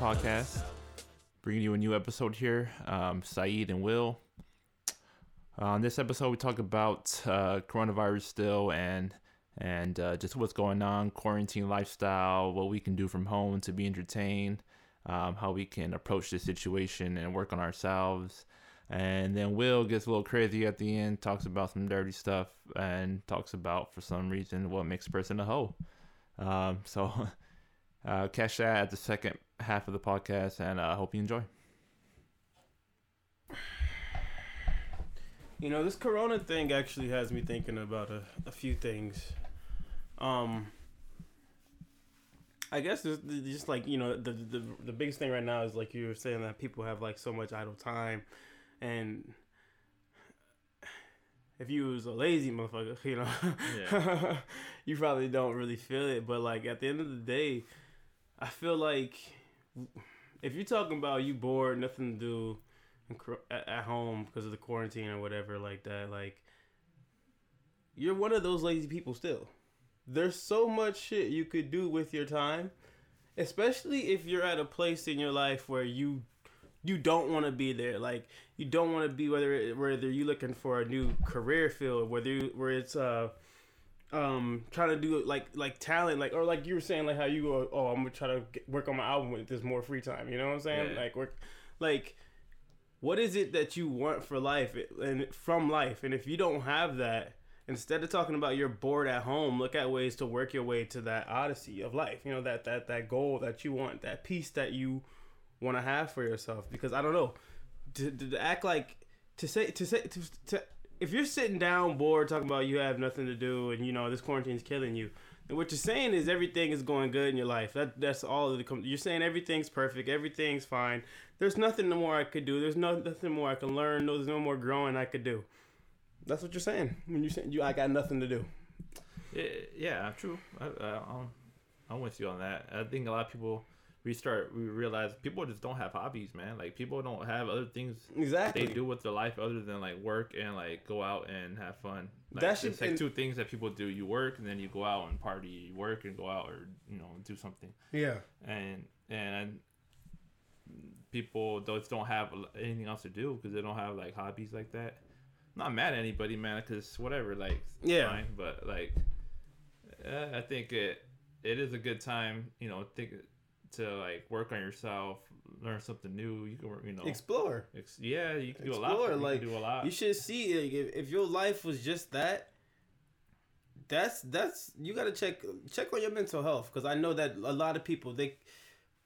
Podcast, bringing you a new episode here. Um, Saeed and Will. Uh, on this episode, we talk about uh, coronavirus still and and uh, just what's going on, quarantine lifestyle, what we can do from home to be entertained, um, how we can approach this situation and work on ourselves. And then Will gets a little crazy at the end, talks about some dirty stuff, and talks about, for some reason, what makes a person a hoe. Um, so uh, catch that at the second half of the podcast, and I uh, hope you enjoy. You know, this Corona thing actually has me thinking about a, a few things. Um, I guess it's just like you know the, the the biggest thing right now is like you were saying that people have like so much idle time, and if you was a lazy motherfucker, you know, yeah. you probably don't really feel it. But like at the end of the day, I feel like if you're talking about you bored, nothing to do at home because of the quarantine or whatever like that, like you're one of those lazy people still. There's so much shit you could do with your time, especially if you're at a place in your life where you you don't want to be there. Like you don't want to be whether whether you're looking for a new career field, whether you, where it's uh um trying to do like like talent like or like you were saying like how you go oh I'm gonna try to get, work on my album with this more free time. You know what I'm saying? Yeah. Like work like what is it that you want for life and from life and if you don't have that instead of talking about you're bored at home look at ways to work your way to that odyssey of life you know that that that goal that you want that peace that you want to have for yourself because i don't know to, to act like to say to say to, to if you're sitting down bored talking about you have nothing to do and you know this quarantine's killing you and what you're saying is everything is going good in your life. That that's all the you're saying everything's perfect, everything's fine. There's nothing more I could do. There's no nothing more I can learn. No, there's no more growing I could do. That's what you're saying when you say you I got nothing to do. Yeah, yeah, true. I, I, I'm with you on that. I think a lot of people we start we realize people just don't have hobbies, man. Like people don't have other things exactly they do with their life other than like work and like go out and have fun. Like, That's just like two things that people do. You work and then you go out and party. You work and go out or you know do something. Yeah. And and people those don't have anything else to do because they don't have like hobbies like that. I'm not mad at anybody, man, because whatever, like yeah. Fine, but like, uh, I think it it is a good time, you know, think to like work on yourself, learn something new. You can, you know, explore. Ex- yeah, you can explore, do a lot. You like, do a lot. You should see like, if, if your life was just that. That's that's you got to check check on your mental health because I know that a lot of people they,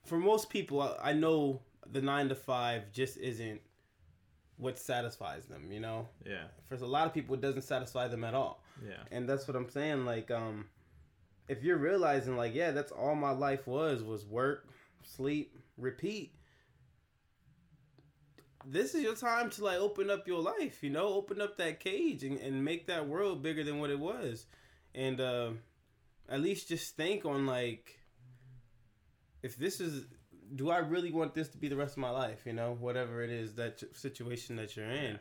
for most people I, I know the nine to five just isn't what satisfies them. You know. Yeah. For a lot of people, it doesn't satisfy them at all. Yeah. And that's what I'm saying. Like um if you're realizing like yeah that's all my life was was work sleep repeat. This is your time to like open up your life you know open up that cage and, and make that world bigger than what it was. And uh, at least just think on like if this is do i really want this to be the rest of my life you know whatever it is that situation that you're in.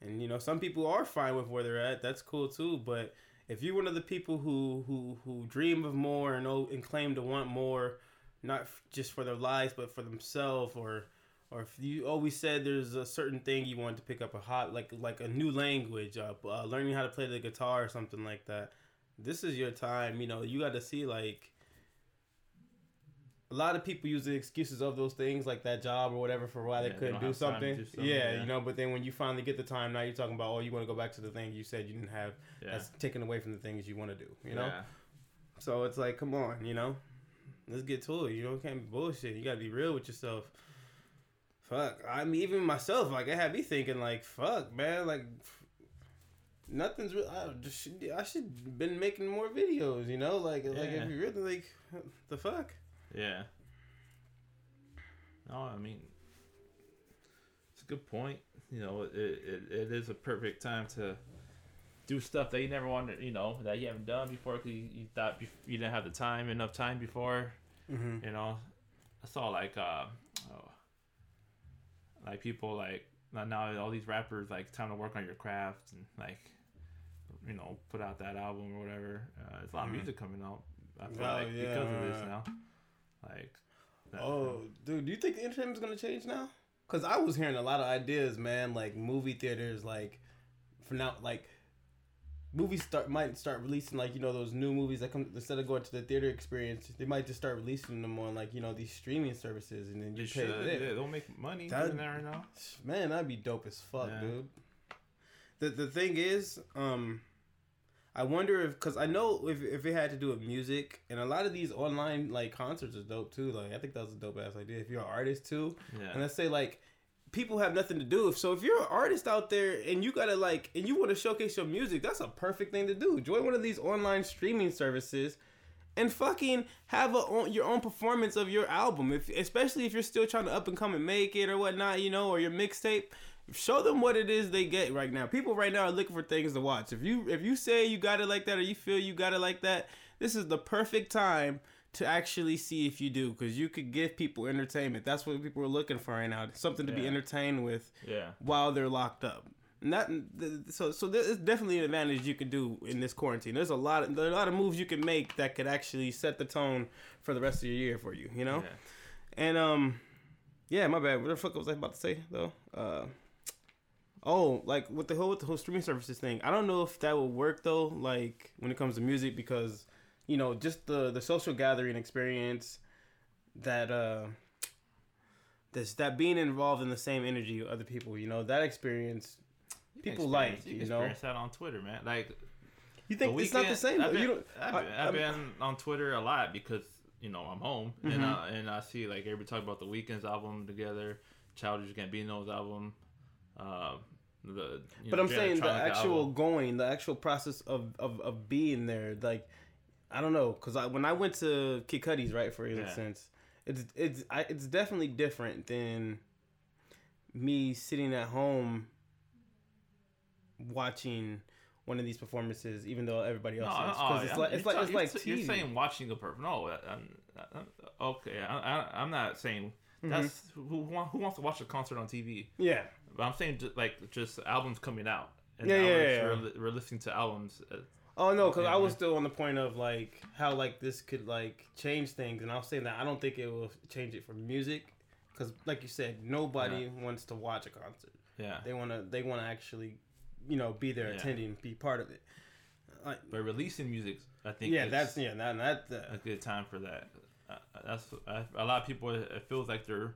And you know some people are fine with where they're at that's cool too but if you're one of the people who who who dream of more and and claim to want more, not just for their lives but for themselves, or or if you always said there's a certain thing you want to pick up a hot like like a new language, uh, uh, learning how to play the guitar or something like that, this is your time. You know, you got to see like a lot of people use the excuses of those things, like that job or whatever, for why yeah, they couldn't they do, something. do, something. Yeah, yeah, you know. But then when you finally get the time, now you're talking about, oh, you want to go back to the thing you said you didn't have. Yeah. That's taken away from the things you want to do. You know. So it's like, come on, you know, let's get to it. You know, it can't be bullshit. You gotta be real with yourself. Fuck, I mean, even myself, like, it had me thinking, like, fuck, man, like, nothing's real. I just I should been making more videos, you know, like, like if you really like, the fuck. Yeah. No, I mean, it's a good point. You know, it, it, it is a perfect time to do stuff that you never wanted, you know, that you haven't done before because you, you, thought you didn't have the time, enough time before. Mm-hmm. You know, I saw like, uh, oh, like people like now all these rappers like time to work on your craft and like, you know, put out that album or whatever. Uh, there's a lot mm-hmm. of music coming out. I feel oh, like yeah, because of this now. Like, oh, dude, do you think the entertainment's gonna change now? Cause I was hearing a lot of ideas, man. Like movie theaters, like for now, like movies start might start releasing like you know those new movies that come instead of going to the theater experience, they might just start releasing them on like you know these streaming services, and then you they pay. should. it. Yeah, they'll make money That- doing that right now. Man, that'd be dope as fuck, Yeah. dude. The the thing is, um, I wonder if because I know if if it had to do with music and a lot of these online like concerts is dope too. Like I think that was a dope ass idea. If you're an artist too, Yeah. and let's say like people have nothing to do. So if you're an artist out there and you gotta like and you want to showcase your music, that's a perfect thing to do. Join one of these online streaming services and fucking have a own, your own performance of your album. If especially if you're still trying to up and come and make it or whatnot, you know, or your mixtape. Show them what it is they get right now. People right now are looking for things to watch. If you if you say you got it like that or you feel you got it like that, this is the perfect time to actually see if you do because you could give people entertainment. That's what people are looking for right now. Something to be entertained with Yeah. while they're locked up. Th- so so there's definitely an advantage you can do in this quarantine. There's a lot of there are a lot of moves you can make that could actually set the tone for the rest of your year for you. You know. Yeah. And um, yeah, my bad. What the fuck was I about to say though? Uh, oh, like with the whole with the whole streaming services thing. I don't know if that will work though. Like when it comes to music, because you know, just the the social gathering experience that uh. This, that being involved in the same energy with other people, you know, that experience. You People like, you, you know? experience that on Twitter, man. Like You think it's not the same? I've been, you don't. I've, been, I've been on Twitter a lot because you know I'm home Mhm. and I, and I see like everybody talk about the Weeknd's album together, Childish Gambino's album, uh, the. But know, I'm saying the actual album. going, the actual process of, of, of being there, like I don't know, cause I, when I went to Kid Cudi's, right, for Yeah. instance, it's it's I, it's definitely different than me sitting at home watching one of these performances, even though everybody No, else is, oh, cause it's like it's you're like it's like you're, you're saying watching a person. No, I'm, I'm, okay. I, I, I'm not saying Mm-hmm. that's who who wants to watch a concert on TV. yeah, But I'm saying just, like just albums coming out. And Yeah, yeah, yeah, We're, we're listening to albums. uh, Oh no, because I was still on the point of like how like this could like change things, and I was saying that I don't think it will change it for music, because like you said, nobody wants to watch a concert. Yeah. They wanna they wanna actually, you know, be there Yeah. attending, be part of it. Like, But releasing music, I think. yeah, that's yeah, that that. that a good time for that. Uh, that's I, a lot of people. It feels like they're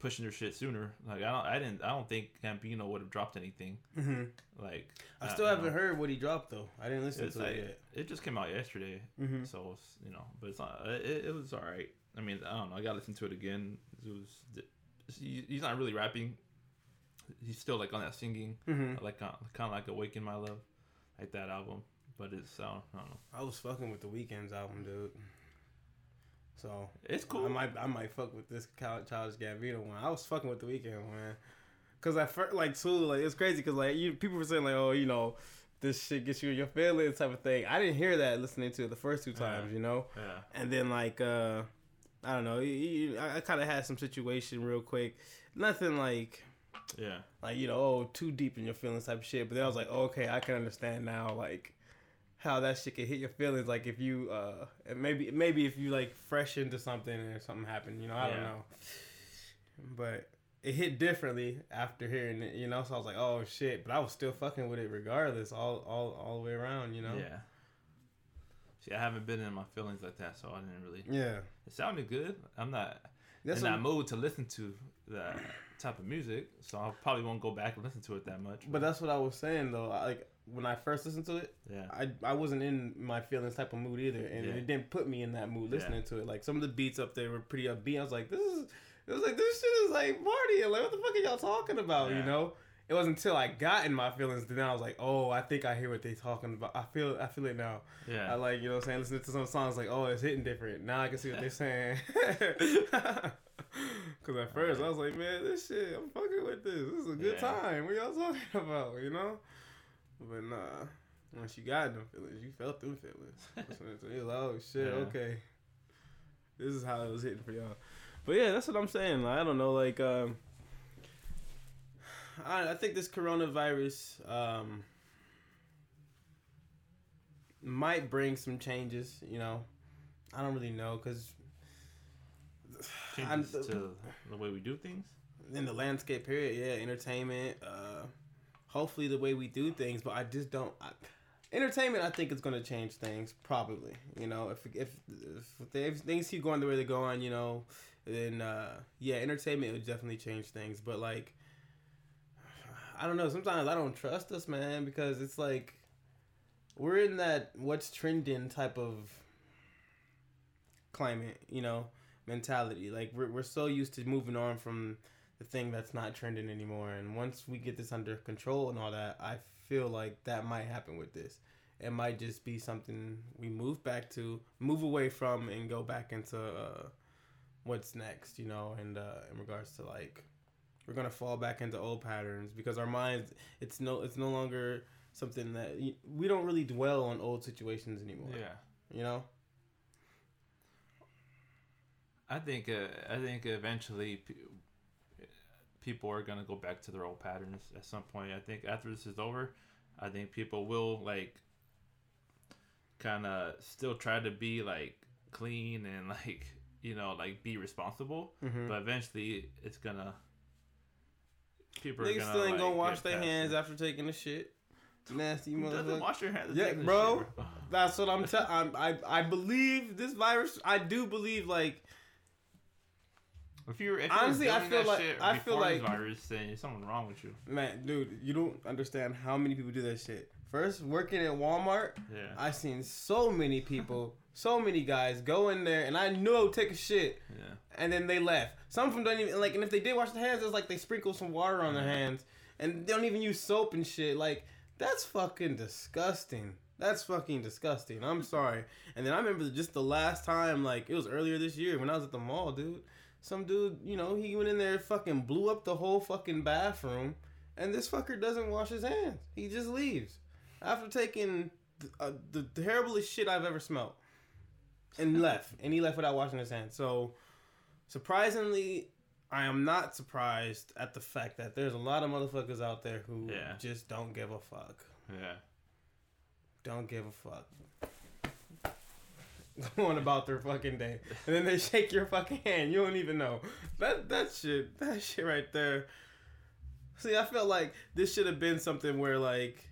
pushing their shit sooner. Like I don't, I didn't, I don't think Gambino would have dropped anything. Mhm. Like I still you haven't know, heard what he dropped though. I didn't listen It's to like, it yet. it just came out yesterday, Mhm. so it's, you know, but it's not. It, it was all right. I mean, I don't know. I got to listen to it again. It was. he- He's not really rapping. He's still like on that singing, Mhm. like kind of like "Awaken My Love," like that album. But it's I don't, I don't know. I was fucking with the Weeknd's album, dude. So It's cool. I might I might fuck with this Childish Gambino one. I was fucking with the Weeknd man, cause I felt like too like it's crazy because like you people were saying like oh you know this shit gets you in your feelings type of thing. I didn't hear that listening to it the first two times, Yeah. you know, yeah. and then like uh I don't know, you- you- I, I kind of had some situation real quick, nothing like Yeah. like you know oh too deep in your feelings type of shit. But then I was like oh, okay I can understand now like how that shit can hit your feelings like if you uh and maybe maybe if you like fresh into something and something happened you know I don't know but it hit differently after hearing it you know so I was like oh shit but I was still fucking with it regardless all all all the way around you know Yeah. See, I haven't been in my feelings like that, so I didn't really. yeah It sounded good. I'm not that's in that mood to listen to that type of music, so I probably won't go back and listen to it that much. but that's what I was saying though I, like when I first listened to it yeah, I, I wasn't in my feelings type of mood either, and Yeah. it didn't put me in that mood Yeah. listening to it. Like some of the beats up there were pretty upbeat. I was like, this is, it was like this shit is like partying. Like what the fuck are y'all talking about? You know. It wasn't until I got in my feelings then I was like, oh, I think I hear what they talking about. I feel I feel it now. Yeah, I yeah, like you know what I'm saying. Listening to some songs like, oh, it's hitting different. Now I can see what they're saying. Cause at first I was like, man, this shit, I'm fucking with this. This is a good Yeah. time. What y'all talking about? You know. But nah, once you got them feelings, you felt them feelings. Listening to it, you was like, oh shit, Yeah. okay. This is how it was hitting for y'all. But yeah, that's what I'm saying. Like, I don't know, like um I, I think this coronavirus um might bring some changes, you know. I don't really know cuz changes to the way we do things in the landscape period. Yeah, entertainment. Uh, hopefully the way we do things, but I just don't. I, entertainment, I think, is going to change things. Probably, you know, if if if, they, if things keep going the way they're going, you know, then uh, yeah, entertainment would definitely change things. But like, I don't know. Sometimes I don't trust us, man, because it's like we're in that what's trending type of climate, you know, mentality. Like we're we're so used to moving on from the thing that's not trending anymore. And once we get this under control and all that, I feel like that might happen with this. It might just be something we move back to, move away from, and go back into uh, what's next, you know, and uh, in regards to like we're gonna fall back into old patterns because our minds it's no it's no longer something that we don't really dwell on old situations anymore. Yeah, you know. I think uh, I think eventually people are gonna go back to their old patterns at some point. I think after this is over, I think people will like kind of still try to be like clean and like you know like be responsible, mm-hmm. but eventually it's gonna. People Niggas are gonna, still ain't like, gonna wash their hands it. after taking the shit. Nasty motherfucker. Doesn't wash your hands. Yeah, bro. Shit, bro. That's what I'm telling. I I believe this virus. I do believe like if you're, if honestly, you're I feel like I feel like virus, then something wrong with you. Man, dude, you don't understand how many people do that shit. First, working at Walmart, yeah, I seen so many people, so many guys go in there, and I know take a shit, yeah, and then they left. Some of them don't even like, and if they did wash their hands, it's like they sprinkle some water on their hands, and they don't even use soap and shit. Like that's fucking disgusting. That's fucking disgusting. I'm sorry. And then I remember just the last time, like it was earlier this year when I was at the mall, dude some dude, you know, he went in there fucking blew up the whole fucking bathroom, and this fucker doesn't wash his hands. He just leaves after taking the, uh, the terriblest shit I've ever smelled, and left. And he left without washing his hands. So, surprisingly, I am not surprised at the fact that there's a lot of motherfuckers out there who yeah. just don't give a fuck. Yeah. Don't give a fuck. going about their fucking day, and then they shake your fucking hand. You don't even know that that shit. That shit right there. See, I felt like this should have been something where like,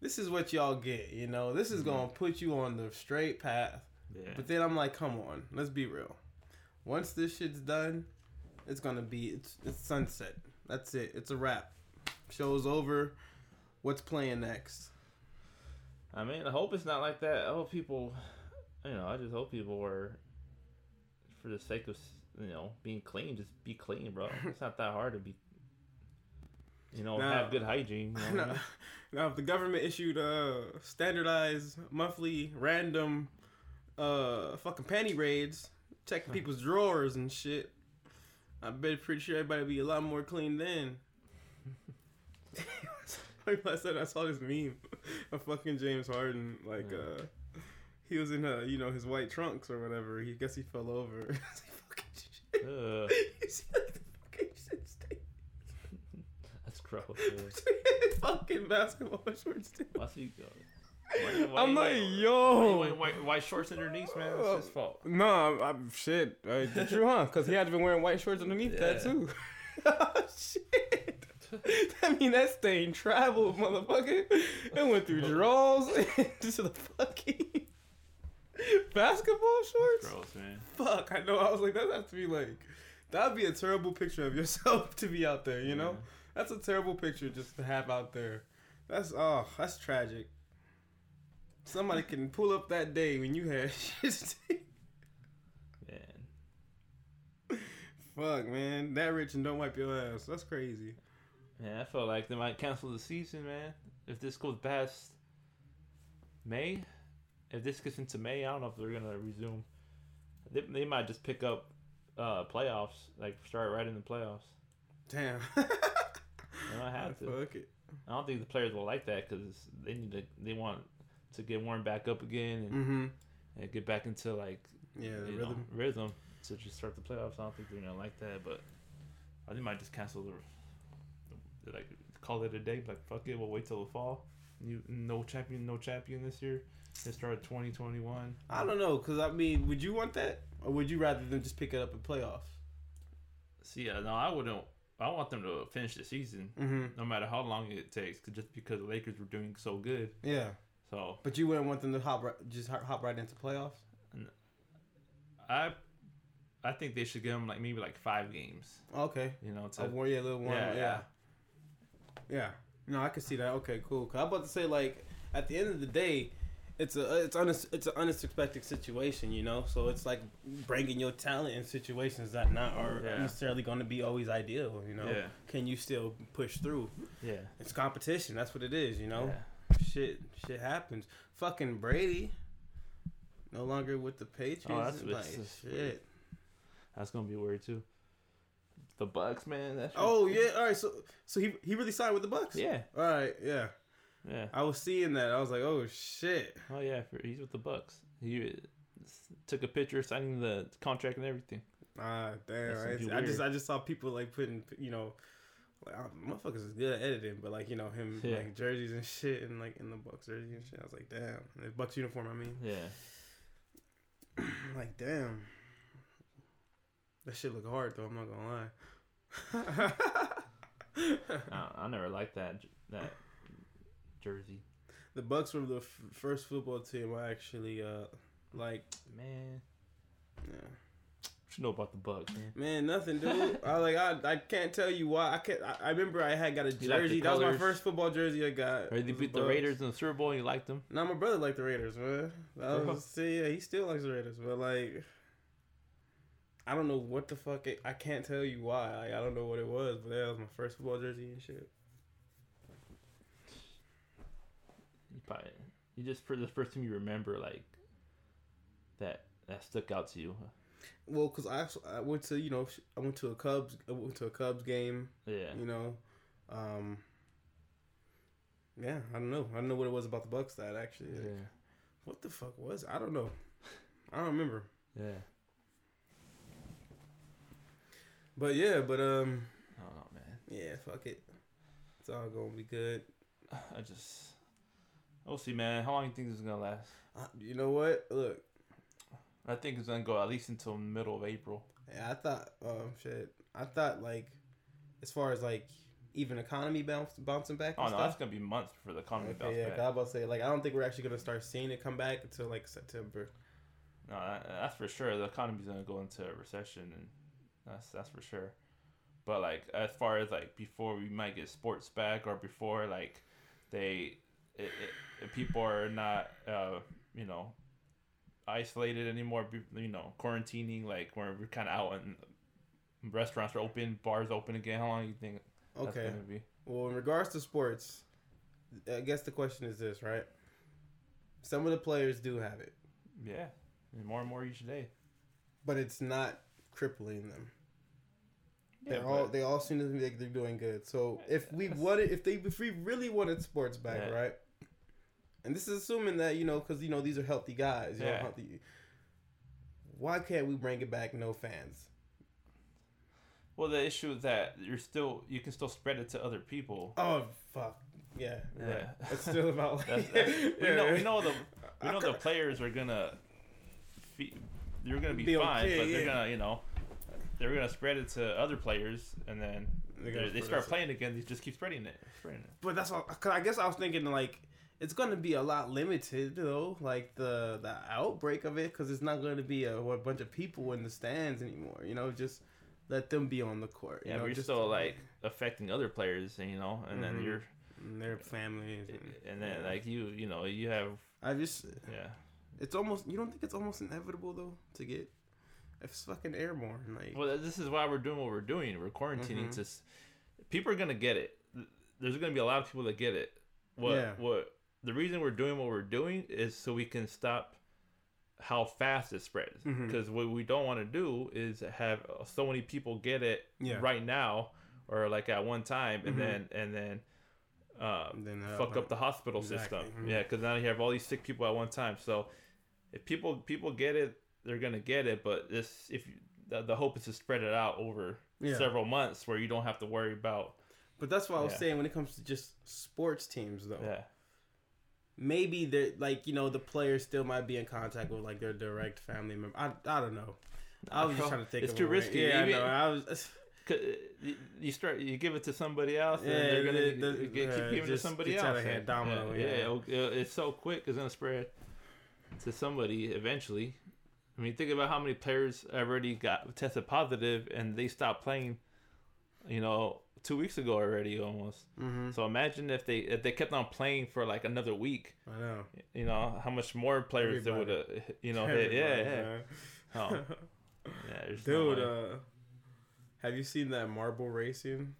this is what y'all get. You know, this is mm-hmm. gonna put you on the straight path. Yeah. But then I'm like, come on, let's be real. Once this shit's done, it's gonna be it's it's sunset. That's it. It's a wrap. Show's over. What's playing next? I mean, I hope it's not like that. I hope people you know, I just hope people are, for the sake of you know being clean, just be clean, bro. It's not that hard to be. You know, now, have good hygiene. You know now, now, if the government issued a standardized monthly random, uh, fucking panty raids, checking people's drawers and shit, I bet pretty sure everybody be a lot more clean then. I said I saw this meme of fucking James Harden like yeah. uh he was in uh, you know his white trunks or whatever. He guess he fell over. uh. you see like the fucking shit. That's gross. fucking basketball shorts. Too. Why's he go? Why, why, I'm like, yo, white, shorts underneath, man. It's his fault. No, I'm, I'm shit. Uh, true, huh? Because he had to be wearing white shorts underneath yeah. that too. oh shit. I mean, that stain traveled, motherfucker. It went through drawers into the fucking basketball shorts. Gross, man. Fuck, I know. I was like, that has to be like, that'd be a terrible picture of yourself to be out there. You know, that's a terrible picture just to have out there. That's oh, that's tragic. Somebody can pull up that day when you had shit. man. Fuck, man. That rich and don't wipe your ass. That's crazy. Yeah, I feel like they might cancel the season, man. If this goes past May, if this gets into May, I don't know if they're gonna resume. They, they might just pick up uh, playoffs, like start right in the playoffs. Damn. they might have to. Fuck it. I don't think the players will like that because they need to. They want to get warmed back up again and, mm-hmm. and get back into like yeah rhythm know, rhythm to just start the playoffs. I don't think they're gonna like that, but I think they might just cancel the, the like call it a day. Like fuck it, we'll wait till the fall. You no champion, no champion this year. It started 2021. I don't know, cause I mean, would you want that, or would you rather them just pick it up in playoffs? See, uh, no, I wouldn't. I want them to finish the season, Mm-hmm. no matter how long it takes, 'cause- just because the Lakers were doing so good. Yeah, So but you wouldn't want them to hop right, just hop hop right into playoffs. I, I think they should give them like maybe like five games. Okay, You know, to a war, yeah, a little warm, Yeah, yeah, yeah, yeah. No, I could see that. Okay, cool. Cause I'm about to say like at the end of the day, it's a it's unex- it's an unexpected situation, you know. So it's like bringing your talent in situations that not are Yeah. necessarily going to be always ideal, you know. yeah, Can you still push through? yeah, It's competition. That's what it is, you know. yeah. Shit, shit happens. Fucking Brady, no longer with the Patriots. Oh, that's- like shit. That's gonna be weird too. The Bucs, man. That's Oh yeah. All right. So so he he really signed with the Bucs. yeah, All right. Yeah. Yeah. I was seeing that. I was like, oh shit. Oh yeah, for, he's with the Bucs. He took a picture signing the contract and everything. Ah, damn. That's Right. gonna be I just. I just saw people like putting you know. Like, I- motherfuckers is good at editing, but like you know him Yeah. like jerseys and shit, and like in the Bucs jersey and shit. I was like, damn, the Bucs uniform. I mean, Yeah, like damn, that shit look hard though. I'm not gonna lie. I, I never liked that that jersey. the Bucs were the f- first football team I actually uh like. Man, Yeah. what you know about the Bucs, man? Man, nothing, dude. I like I, I can't tell you why. I can't. I, I remember I had got a You like the jersey. that was my first football jersey I got. Or they was the beat the Raiders in the Super Bowl. and You liked them? Now my brother liked the Raiders, man. That Bro. was, see, yeah, he still likes the Raiders, but like, I don't know what the fuck. It, I can't tell you why. Like, I don't know what it was, but that was my first football jersey and shit. You probably you just for the first time you remember like that that stuck out to you. Well, cause I I went to you know I went to a Cubs I went to a Cubs game. Yeah, You know, um, yeah. I don't know. I don't know what it was about the Bucs that actually. like, yeah, What the fuck was? it? I don't know. I don't remember. yeah. But yeah, but um, I don't know, man. yeah, fuck it. It's all gonna be good. I just we'll see, man. How long do you think this is gonna last? Uh, you know what? Look, I think it's gonna go at least until middle of April. yeah, I thought, um, shit, I thought like, as far as like even economy bounce, bouncing back. Oh no, that's gonna be months for the economy Okay, bounce yeah, back. 'cause I was about to say like I don't think we're actually gonna start seeing it come back until like September. No, that, that's for sure. The economy's gonna go into a recession, and that's that's for sure. But like as far as like before we might get sports back, or before like they, it, people are not, uh, you know, isolated anymore. You know, quarantining like where we're kind of out and restaurants are open, bars open again. How long do you think Okay. Well, in regards to sports, I guess the question is this, right? Some of the players do have it, Yeah, and more and more each day. but it's not crippling them. Yeah, they're all they all seem to be like they're doing good. So if we wanted, if they, if we really wanted sports back, Yeah. right? And this is assuming that you know, because you know these are healthy guys. You know, Yeah. healthy. Why can't we bring it back? No fans. Well, the issue is that you're still you can still spread it to other people. Oh fuck. Yeah. Yeah. Right. It's still about. Like, That's, that's, we Yeah. know we know the we know the players are gonna fe- they're gonna be, Be fine, okay, but they're gonna you know they're gonna spread it to other players, and then they, gonna they spread start playing again. They just keep spreading it, spreading it. But that's all. Cause I guess I was thinking like it's gonna be a lot limited though, like the the outbreak of it, because it's not gonna be a, a bunch of people in the stands anymore. You know, just let them be on the court. Yeah, you know, you're just still like affecting other players, you know, and Mhm. then you're and their families. And, and then yeah. like you you know you have I just yeah it's almost you don't think it's almost inevitable though to get if it's fucking airborne like Well, this is why we're doing what we're doing. We're quarantining Mhm. to. People are gonna get it. There's gonna be a lot of people that get it. What? Yeah. What? The reason we're doing what we're doing is so we can stop how fast it spreads. Mhm. Because what we don't want to do is have so many people get it Yeah. right now, or like at one time, and Mhm. then and then. Uh, And then, uh, fuck up the hospital exactly. system. Mhm. Yeah, because now you have all these sick people at one time. So if people people get it, they're gonna get it. But this, if you, the, the hope is to spread it out over Yeah. several months, where you don't have to worry about. But that's what I was Yeah. saying when it comes to just sports teams though. Yeah, Maybe they're like you know the players still might be in contact with like their direct family member. I, I don't know. I was just trying to think. It's too risky. Yeah, Even- I know. I was. you start you give it to somebody else, and yeah, they're gonna the, the, keep yeah, giving it to somebody else. Hand domino, yeah, yeah. Uh, it's so quick. It's gonna spread to somebody eventually. I mean, think about how many players already got tested positive and they stopped playing. You know, two weeks ago already, almost. Mm-hmm. So imagine if they if they kept on playing for like another week. I know. You know how much more players Everybody. they would have. You know, hit. yeah, yeah. Oh. yeah, dude. No uh, have you seen that marble racing?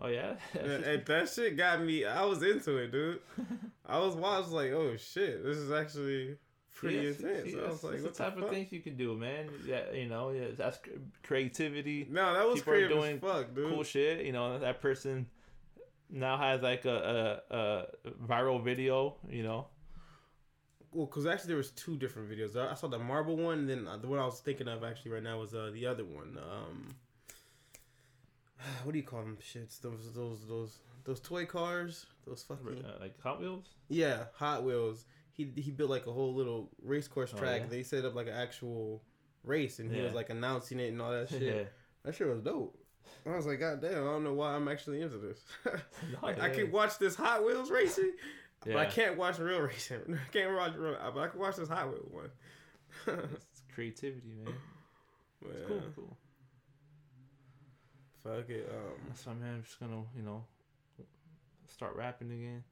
Oh yeah, and that shit got me. I was into it, dude. I was watching like, oh shit, this is actually pretty yes, intense. Yes, I was like, what the type of things you can do, man? Yeah, you know, yeah, that's creativity. No, that was creative doing fuck, dude. Cool shit. You know, that person now has like a, a, a viral video. You know. Well, because actually there was two different videos. I saw the marble one, and then uh, the one I was thinking of actually right now was uh, the other one. Um, what do you call them? Shits. Those those those those toy cars. Those fucking uh, like Hot Wheels. Yeah, Hot Wheels. He he built like a whole little race course oh, track. Oh, yeah? They set up like an actual race, and he yeah. was like announcing it and all that shit. yeah. That shit was dope. I was like, God damn, I don't know why I'm actually into this. like, I can watch this Hot Wheels racing, but I can't watch real racing. I can't watch real, but I can watch this Hot Wheels one. it's creativity, man. It's cool, cool. Fuck it. Um, so man, I'm just gonna you know start rapping again.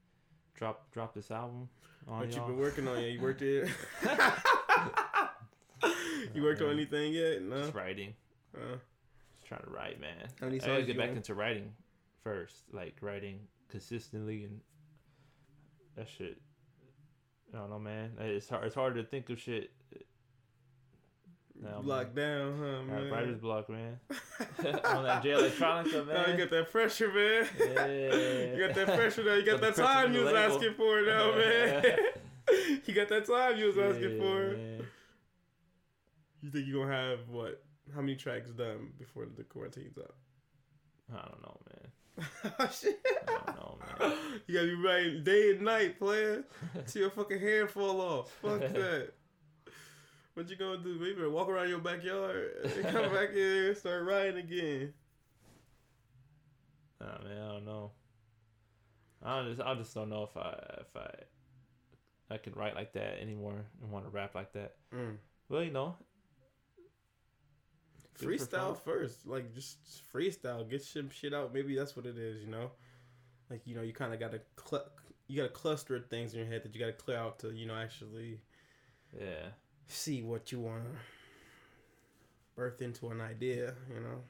Drop drop this album. What y'all. you been working on? Yeah, you worked it. you worked on anything yet? No. Just writing. Uh, just trying to write, man. How many songs I gotta get back into writing first, like writing consistently and that shit. I don't know, man. It's hard. It's hard to think of shit no, Locked down, huh, man? Writer's block, man. On that Jay Electronica, man. Oh, you got that pressure, man. Yeah. you got that pressure now. You got that time you was label. asking for now, man. you got that time you was asking yeah, for. Man. You think you're gonna have what? How many tracks done before the quarantine's up? I don't know, man. oh, shit. I don't know, man. You gotta be writing day and night, player, till your fucking hand fall off. Fuck that. What you gonna do? Maybe walk around your backyard and come back in and start riding again. Nah, man, I don't know. I just, I just don't know if I, if I, I can write like that anymore and want to rap like that. Mm. Well, you know, freestyle first. Like just freestyle, get some shit out. Maybe that's what it is. You know, like you know, you kind of got to cl- you got to cluster things in your head that you got to clear out to you know actually. Yeah see what you want to birth into an idea, you know.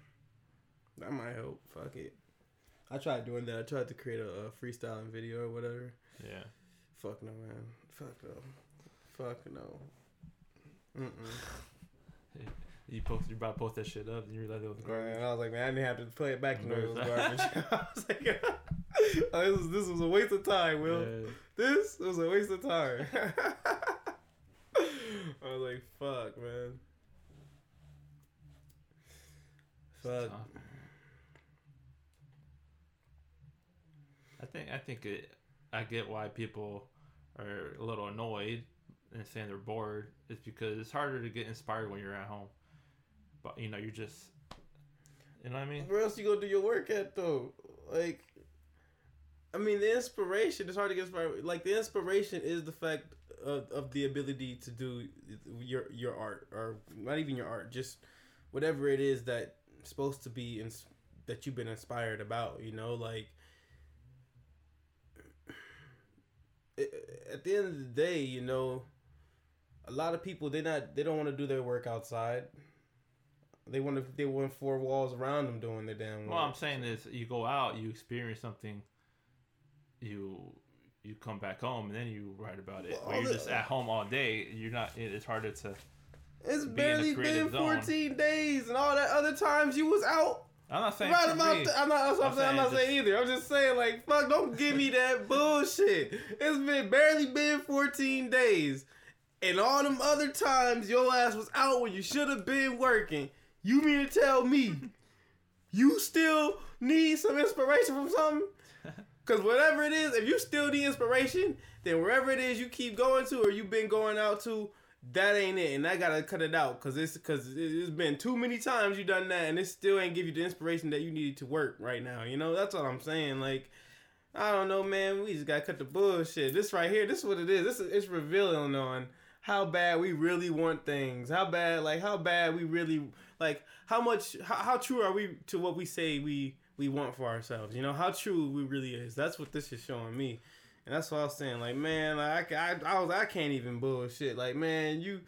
That might help. Fuck it. I tried doing that. I tried to create a, a freestyling video or whatever. Yeah. Fuck no, man. Fuck no. Fuck no. Mm-mm. You posted, you about to post that shit up, and you realized it was garbage. Man, I was like, man, I didn't have to play it back. You know it was garbage. I was like, oh, this, was, this was a waste of time, Will. Yeah. This was a waste of time. Like, fuck, man. Fuck. I think I think it. I get why people are a little annoyed and saying they're bored. Is because it's harder to get inspired when you're at home. But you know, you're just. You know what I mean? Where else you gonna do your work at though? Like, I mean, the inspiration. It's hard to get inspired. Like the inspiration is the fact of, of the ability to do your your art or not even your art, just whatever it is that's supposed to be in, that you've been inspired about. You know, like at the end of the day, you know, a lot of people they not they don't want to do their work outside. They want to they want four walls around them doing their damn work. Well, I'm saying is you go out, you experience something, you you come back home and then you write about it. Well, you're just at home all day, you're not. It's harder to. It's barely been 14 zone. days, and all that other times you was out. I'm not saying right about. The, I'm not. I'm, I'm, saying, I'm not just, saying either. I'm just saying like fuck. Don't give me that bullshit. It's been barely been 14 days, and all them other times your ass was out when you should have been working. You mean to tell me you still need some inspiration from something? Because whatever it is, if you still the inspiration, then wherever it is you keep going to or you've been going out to, that ain't it, and I gotta cut it out because it's because it's been too many times you done that, and it still ain't give you the inspiration that you needed to work right now. You know, that's all I'm saying. Like, I don't know, man. We just gotta cut the bullshit. This right here, this is what it is. This is it's revealing on how bad we really want things. How bad, like, how bad we really like. How much, how, how true are we to what we say we we want for ourselves? You know, how true we really is. That's what this is showing me. And that's what I was saying. Like, man, like, I, I, I was, I can't even bullshit. Like, man, you,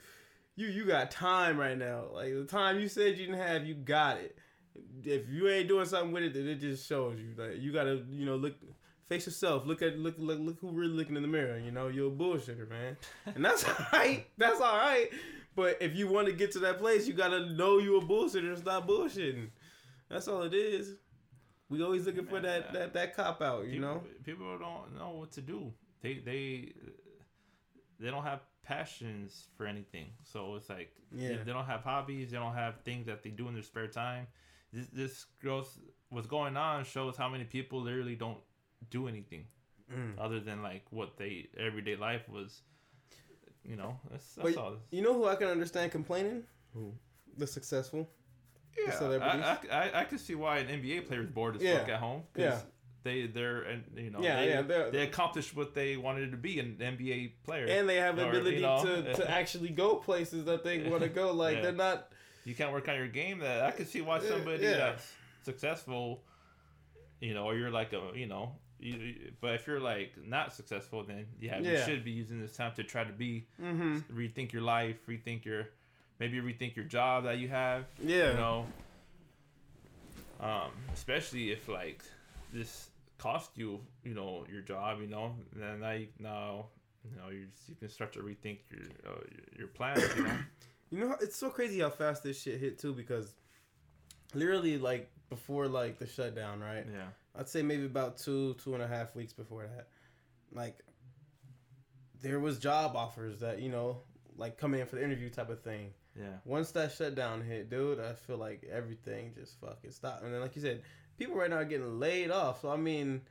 you, you got time right now. Like the time you said you didn't have, you got it. If you ain't doing something with it, then it just shows you. Like, you gotta, you know, look, face yourself. Look at, look, look, look who really looking in the mirror. You know, you're a bullshitter, man. And that's all right. That's all right. But if you want to get to that place, you gotta know you a bullshitter and stop bullshitting. That's all it is. We always looking for that that that cop out, you people, know. people don't know what to do. They they they don't have passions for anything. So it's like Yeah. they don't have hobbies. They don't have things that they do in their spare time. This this growth what's going on shows how many people literally don't do anything Mm. other than like what they everyday life was. You know, that's, that's But all. You know who I can understand complaining? Who? The successful. Yeah, celebrities. I, I, I, could see why an NBA player is bored as Yeah. fuck at home. Yeah. They they're and you know Yeah, they, yeah, they're- they accomplished what they wanted to be an NBA player. And they have the ability you know, to, to actually go places that they want to go. Like Yeah. they're not. you can't work on your game. That I could see why somebody yeah. that's successful, you know, or you're like a you know, you, you- but if you're like not successful, then yeah, you should be using this time to try to be Mm-hmm. rethink your life, rethink your maybe rethink your job that you have. Yeah. You know, um, especially if like this cost you, you know, your job, you know, then now you now you know you you can start to rethink your uh, your, your plans, you know. You know, it's so crazy how fast this shit hit too. Because literally, like before, like the shutdown, right? yeah. I'd say maybe about two, two and a half weeks before that, like there was job offers that you know, like coming in for the interview type of thing. Yeah. Once that shutdown hit, dude, I feel like everything just fucking stopped. And then, like you said, people right now are getting laid off. So I mean,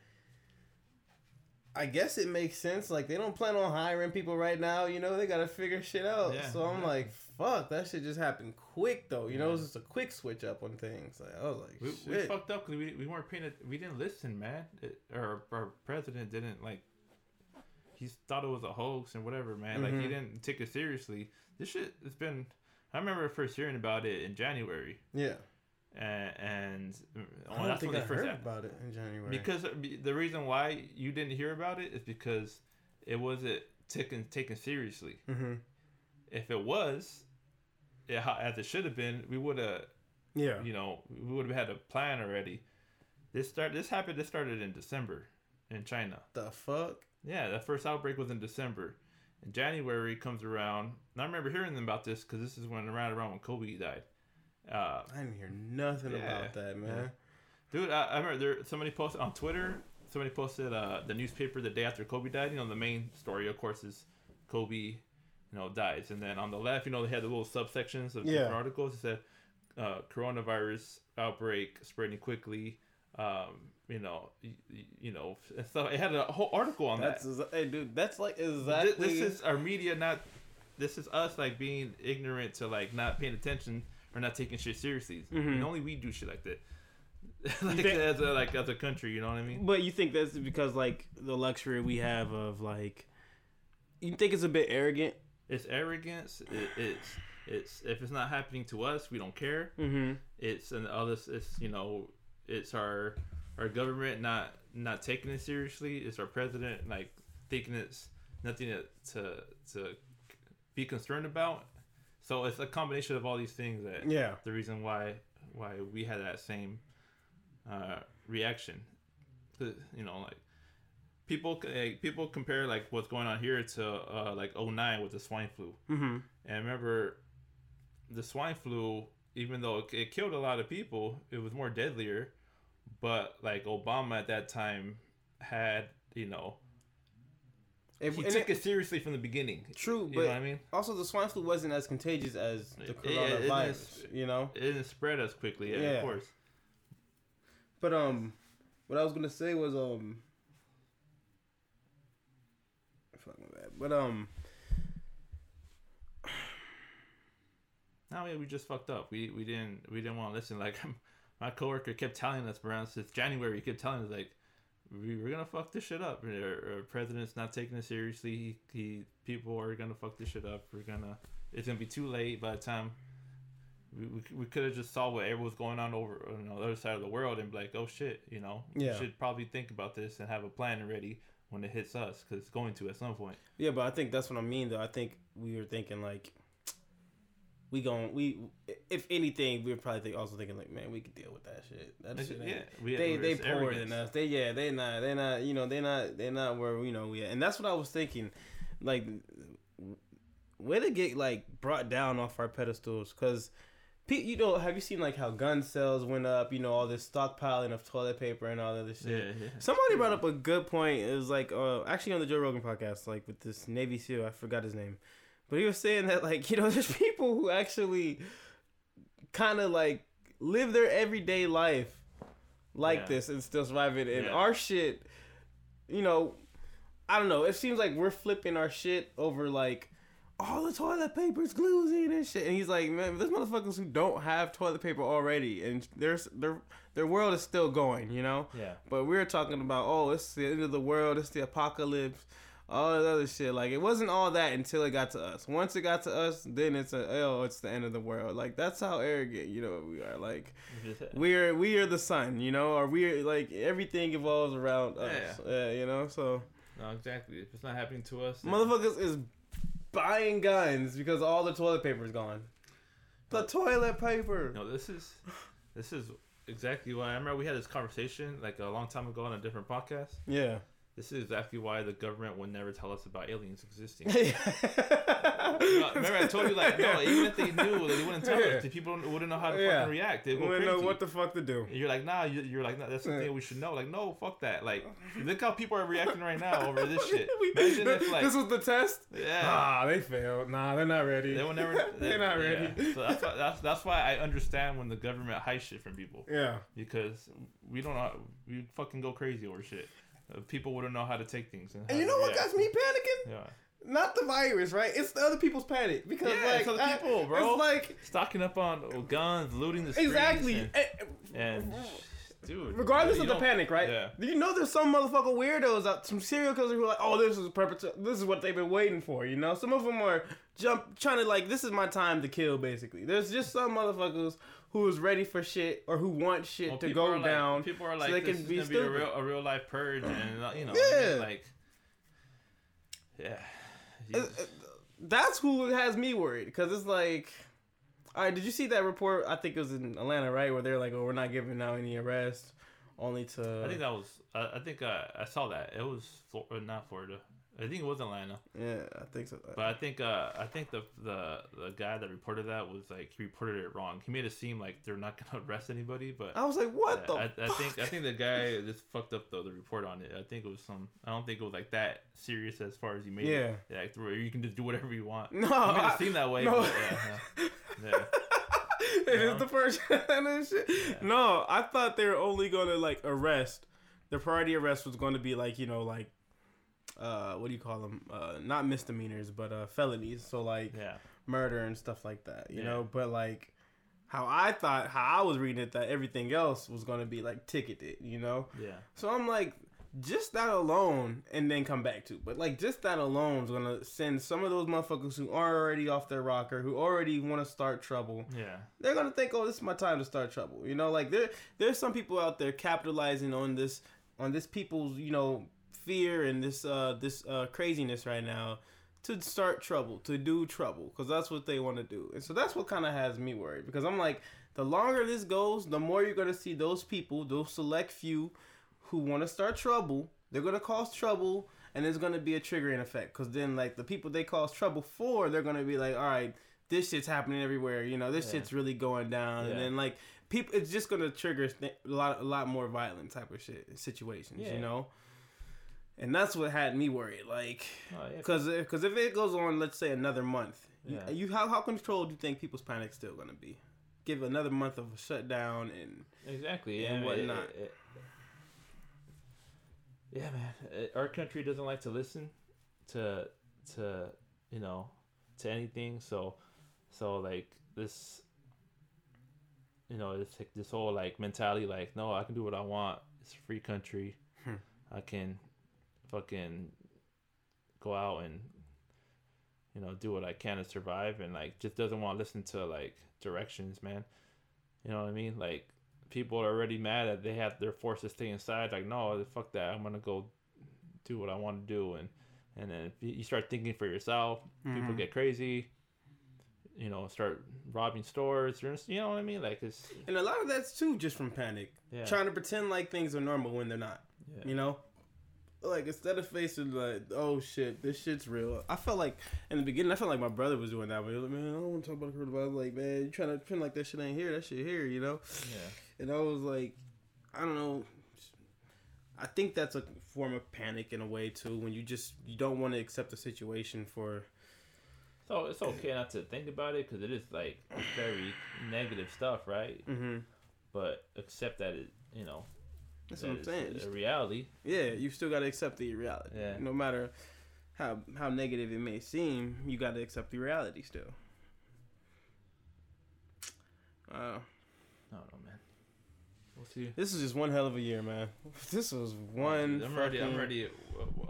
I guess it makes sense. Like they don't plan on hiring people right now. You know, they gotta figure shit out. Yeah, so I'm yeah. like, fuck, that shit just happened quick though. You know, it was just a quick switch up on things. Like I was like, We, we fucked up because we, we weren't paying it. We didn't listen, man. It, our our president didn't like. He thought it was a hoax and whatever, man. Like he Mhm. didn't take it seriously. This shit has been. I remember first hearing about it in January, yeah. and, and I don't think I first heard about it in January. because uh, the reason why you didn't hear about it is because it wasn't taken taken seriously. hmm If it was, yeah, as it should have been, we would have yeah, you know, we would have had a plan already. This start this happened this started in December in China. the fuck. Yeah, the first outbreak was in December. And January comes around. And I remember hearing about this because this is when around around when Kobe died. Uh, I didn't hear nothing Yeah, about that, man. dude, I, I remember there somebody posted on Twitter. Somebody posted uh, the newspaper the day after Kobe died. You know, the main story, of course, is Kobe, you know, dies. And then on the left, you know, they had the little subsections of Yeah. different articles. It said uh, coronavirus outbreak spreading quickly. Um, you know, you, you know, stuff. It had a whole article on That's that. exa- hey, dude. That's like exactly. This is our media not. This is us like being ignorant to like not paying attention or not taking shit seriously. Mhm. And only we do shit like that. like think- as a like as a country, you know what I mean? But you think that's because like the luxury we have of like, you think it's a bit arrogant? It's arrogance. It, it's it's if it's not happening to us, we don't care. Mm-hmm. It's and others. It's you know, it's our our government not not taking it seriously. It's our president like thinking it's nothing to to, to be concerned about. So it's a combination of all these things that Yeah. the reason why why we had that same uh, reaction. You know, like people like, people compare like what's going on here to uh, like 09 with the swine flu. Mm-hmm. And remember, the swine flu, even though it, it killed a lot of people, it was more deadlier. But like Obama at that time had, you know, It, he took it- it seriously from the beginning. true, You but know what I mean? also the swine flu wasn't as contagious as the It- it- it coronavirus. you know. It didn't spread as quickly, yeah, Yeah. of course. But um, what I was gonna say was um, fuck my bad. But um, now yeah, we just fucked up. We we didn't we didn't want to listen. Like my coworker kept telling us around since January. He kept telling us like we, we're gonna fuck this shit up. Our, our president's not taking it seriously. He, he people are gonna fuck this shit up. We're gonna it's gonna be too late by the time we, we, we could have just saw what was going on over on the other side of the world and be like, oh shit, you know, Yeah. we should probably think about this and have a plan ready when it hits us because it's going to at some point. Yeah, but I think that's what I mean though. I think we were thinking like we going we if anything we're probably think, also thinking like man we could deal with that shit. That shit yeah, we, they they poorer arrogance. than us. They yeah they not they not you know they not they not where you know we at. And that's what I was thinking, like way to get like brought down off our pedestals because. You know, have you seen like how gun sales went up? You know, all this stockpiling of toilet paper and all that other shit. Yeah, yeah. Somebody brought up a good point. It was like, uh, actually on the Joe Rogan podcast, like with this Navy SEAL, I forgot his name, but he was saying that like you know, there's people who actually kind of like live their everyday life like Yeah. this and still survive it. And Yeah. our shit, you know, I don't know. It seems like we're flipping our shit over like. All the toilet paper's gluing and shit, and he's like, "Man, there's motherfuckers who don't have toilet paper already, and there's their their world is still going, you know." Yeah. But we're talking about, oh, it's the end of the world, it's the apocalypse, all that other shit. Like it wasn't all that until it got to us. Once it got to us, then it's a oh, it's the end of the world. Like that's how arrogant, you know, we are. Like we're we are the sun, you know, or we're like everything evolves around us. Yeah, you know. So No, exactly. If it's not happening to us, then- motherfuckers is buying guns because all the toilet paper is gone. The toilet paper. No, this is this is exactly why I remember we had this conversation like a long time ago on a different podcast. Yeah. This is exactly why the government would never tell us about aliens existing. No, remember, I told you like no, even if they knew, they wouldn't tell Yeah. us. The people wouldn't know how to Yeah. fucking react. They don't know what the fuck to do. And you're like, nah, you- you're like, nah, that's thing we should know. Like, no, fuck that. Like, look how people are reacting right now over this shit. We- if, like, this was the test. yeah, Ah, they failed. Nah, they're not ready. they will never. they're not yeah. ready. So that's why, that's that's why I understand when the government hides shit from people Yeah. because we don't know. We fucking go crazy over shit. Uh, people wouldn't know how to take things. And, And you know what got me panicking? Yeah. Not the virus, right? It's the other people's panic because Yeah, like it's other I- people, bro. It's like Stocking up on guns, looting the streets. exactly. And, Eh, and dude. Regardless you of the don't- panic, right? Yeah. You know there's some motherfucker weirdos out, some serial killers who are like, oh, this is perpetu- this is what they've been waiting for. You know, some of them are jump trying to like, this is my time to kill. Basically, there's just some motherfuckers who is ready for shit or who want shit Well, to go like- down. people are so like, they this can is be gonna be a real, a real life purge, and uh, you know, Yeah. like, yeah. Uh, uh, That's who has me worried because it's like, all right, did you see that report? I think it was in Atlanta, right, where they're like, oh, we're not giving out any arrests, only to. I think that was. I, I think uh, I saw that. It was Flor- uh, not Florida. I think it was Atlanta. yeah, I think so. But I think uh, I think the, the the guy that reported that was like he reported it wrong. He made it seem like they're not gonna arrest anybody, but I was like, what yeah, the? I, I think I think the guy just fucked up though the report on it. I think it was some. I don't think it was like that serious as far as he made Yeah. it. Yeah, like, you can just do whatever you want. No, He made I- it seem that way. no. But yeah, yeah. yeah. it Yeah. is the first and shit. No, I thought they were only gonna like arrest. The priority arrest was going to be like you know like, uh, what do you call them? Uh, not misdemeanors, but uh, felonies. So like yeah. murder and stuff like that. You Yeah. know, but like. How I thought, how I was reading it, that everything else was gonna be like ticketed, you know. Yeah. So I'm like, just that alone, and then come back to. But like, just that alone is gonna send some of those motherfuckers who are already off their rocker, who already want to start trouble, Yeah. they're gonna think, oh, this is my time to start trouble. You know, like there there's some people out there capitalizing on this on this people's you know fear and this uh this uh craziness right now to start trouble, to do trouble, because that's what they want to do. And so that's what kind of has me worried because I'm like, the longer this goes, the more you're gonna see those people, those select few, who want to start trouble. They're gonna cause trouble, and there's gonna be a triggering effect. Cause then, like the people they cause trouble for, they're gonna be like, all right, this shit's happening everywhere. You know, this Yeah. shit's really going down, and then like people, it's just gonna trigger th- a lot, a lot more violent type of shit situations. Yeah. You know, and that's what had me worried. Like, Oh, yeah. cause, cause if it goes on, let's say another month, you, Yeah. you how how controlled do you think people's panic still gonna be? Give another month of a shutdown and Exactly. and Yeah. whatnot. It, it, yeah, man. Our country doesn't like to listen to to you know to anything. So so like this you know it's like this whole like mentality like no i can do what i want it's a free country Hmm. i can fucking go out and you know do what i can to survive and like just doesn't want to listen to like directions man you know what i mean like people are already mad that they have they're forced to stay inside like no fuck that i'm gonna go do what i want to do and and then if you you start thinking for yourself people Mhm. get crazy you know start robbing stores you're just- you know what i mean like it's And a lot of that's too just from panic, yeah trying to pretend like things are normal when they're not. yeah. You know, like instead of facing like, oh shit, this shit's real. I felt like in the beginning, I felt like my brother was doing that. But he was like, man, I don't want to talk about the coronavirus. I was like, man, you trying to pretend like that shit ain't here. That shit here, you know. yeah And I was like, I don't know. I think that's a form of panic in a way too, when you just you don't want to accept the situation for. so it's okay not to think about it because it is like very negative stuff right Mm-hmm. but accept that it you know That's that what I'm it's saying. a reality Yeah, you still got to accept the reality. Yeah. No matter how how negative it may seem, you got to accept the reality still. Uh, i don't know this is just one hell of a year, man. This was one. i'm ready i'm ready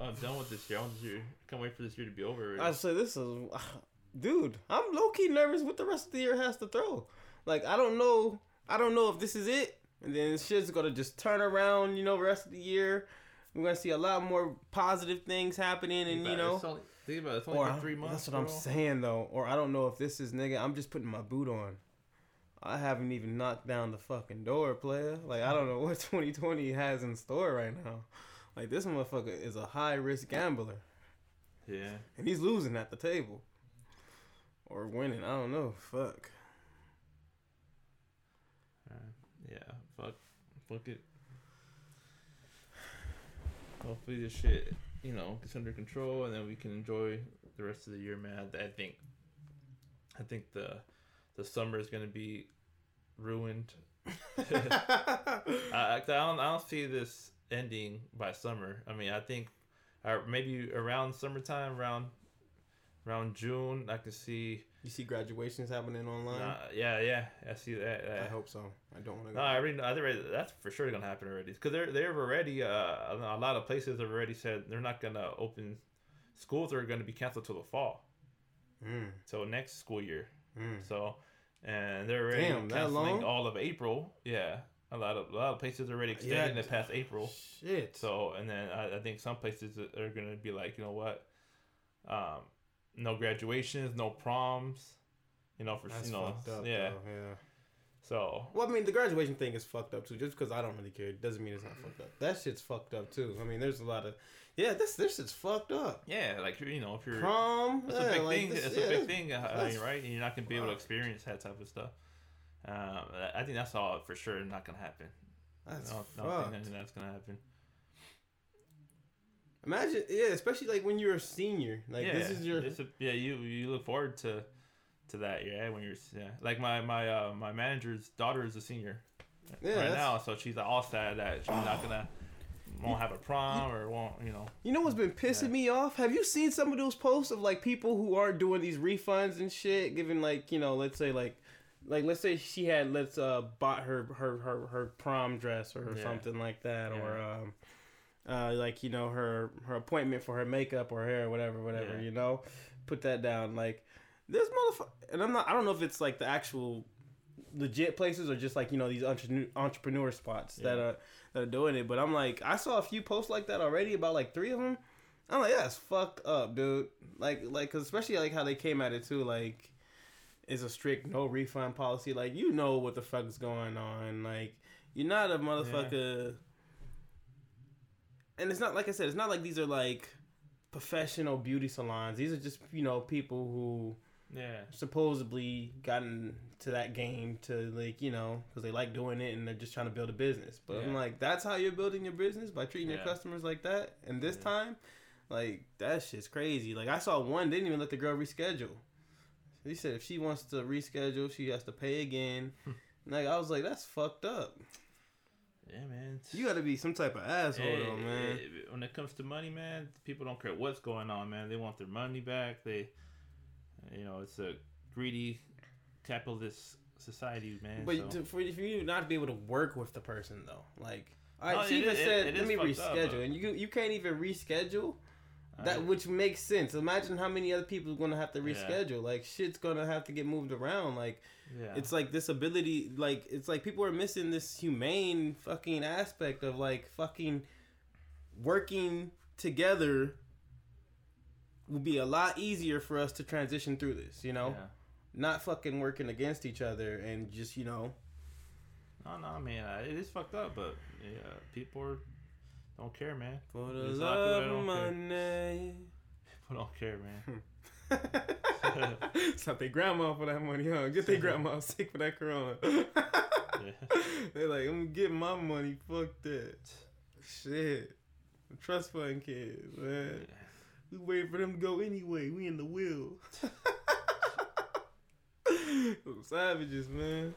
i'm done with this year i want this year can't wait for this year to be over already. I say this is, dude. I'm low key nervous what the rest of the year has to throw. Like I don't know. I don't know if this is it, and then shit's gonna just turn around. You know, the rest of the year, we're gonna see a lot more positive things happening, and you Think about it, know. only, think about it, it's only Or three months that's what I'm saying though. Or I don't know if this is nigga. I'm just putting my boot on. I haven't even knocked down the fucking door, player. Like I don't know what 2020 has in store right now. Like this motherfucker is a high risk gambler, yeah and he's losing at the table, or winning. I don't know. Fuck. Alright. Yeah, fuck, fuck it. Hopefully this shit, you know, gets under control, and then we can enjoy the rest of the year, man. I think, I think the, the summer is gonna be ruined. I, I I don't, I don't see this ending by summer. I mean, I think, uh, maybe around summertime, around, around June, I can see. you see graduations happening online. Uh, yeah, yeah, I see that. I uh, hope so. I don't want to no. I already, I already that's for sure gonna happen already because they're they've already uh, a lot of places have already said they're not gonna open schools are gonna be canceled till the fall, Mm, so next school year. mm. So and they're already Damn, canceling all of April. Yeah, a lot of a lot of places are already extending Yeah. it past April. Shit. So and then I, I think some places are gonna be like you know what, um, no graduations, no proms. You know, for That's you know, up. yeah. though, yeah. So Well, I mean, the graduation thing is fucked up too. Just because I don't really care doesn't mean it's not fucked up. That shit's fucked up too. I mean, there's a lot of yeah. This this shit's fucked up. yeah, like you know, if you're Prom. That's yeah, a big like thing. this- It's yeah, a big thing, uh, that's- right? And you're not gonna be able to experience that type of stuff. Um, I think that's all for sure not gonna happen. That's I don't, I fucked. don't think that's gonna happen. Imagine, yeah, especially like when you're a senior. Like yeah, this is your. a, yeah. You you look forward to to that, yeah. When you're yeah, like my my uh, my manager's daughter is a senior Yeah, right that's- now, so she's all sad that she's not gonna won't have a prom or won't you know. You know what's been pissing Yeah. me off? Have you seen some of those posts of like people who aren't doing these refunds and shit, giving like you know, let's say like, like let's say she had let's uh bought her her her, her prom dress or Yeah. something like that, or um, uh like you know her her appointment for her makeup or hair or whatever whatever Yeah. you know, put that down like this motherfucker. And I'm not I don't know if it's like the actual legit places or just like you know these entre- entrepreneur spots that are that are doing it. But I'm like, I saw a few posts like that already about like three of them. I'm like, that's fucked up, dude. Like, like, cause especially like how they came at it too. Like, it's a strict no refund policy. Like, you know what the fuck's going on. Like, you're not a motherfucker. And it's not like I said. It's not like these are like professional beauty salons. These are just you know people who Yeah, supposedly gotten to that game to like you know because they like doing it and they're just trying to build a business. But i'm like that's how you're building your business by treating your customers like that? And this Yeah. time like that shit's crazy. Like i saw one didn't even let the girl reschedule. He said if she wants to reschedule she has to pay again. Like i was like that's fucked up. Yeah, man. you gotta be some type of asshole Hey, though man. eh, when it comes to money, man, people don't care what's going on, man. They want their money back. They, you know, it's a greedy capitalist society, man. But so. to, for, for you not to be able to work with the person though, like I No, she even is- said, it "Let me fucked up, reschedule," and you you can't even reschedule. That which makes sense. Imagine how many other people are gonna have to Yeah. reschedule. Like shit's gonna have to get moved around. Like yeah. it's like this ability. Like it's like people are missing this humane fucking aspect of like fucking working together. Will be a lot easier for us to transition through this. You know, Yeah. not fucking working against each other and just you know. No, no, man, uh, it is fucked up, but yeah, people are, don't care, man. For the There's a lot of people love of don't care. money. People don't care, man. Slap their grandma for that money, huh? Get their grandma sick for that corona. Yeah. They're like, I'm getting my money. Fuck that. Shit. Trust fund kids, man. We waiting for them to go anyway. We in the wheel. Some Savages, man.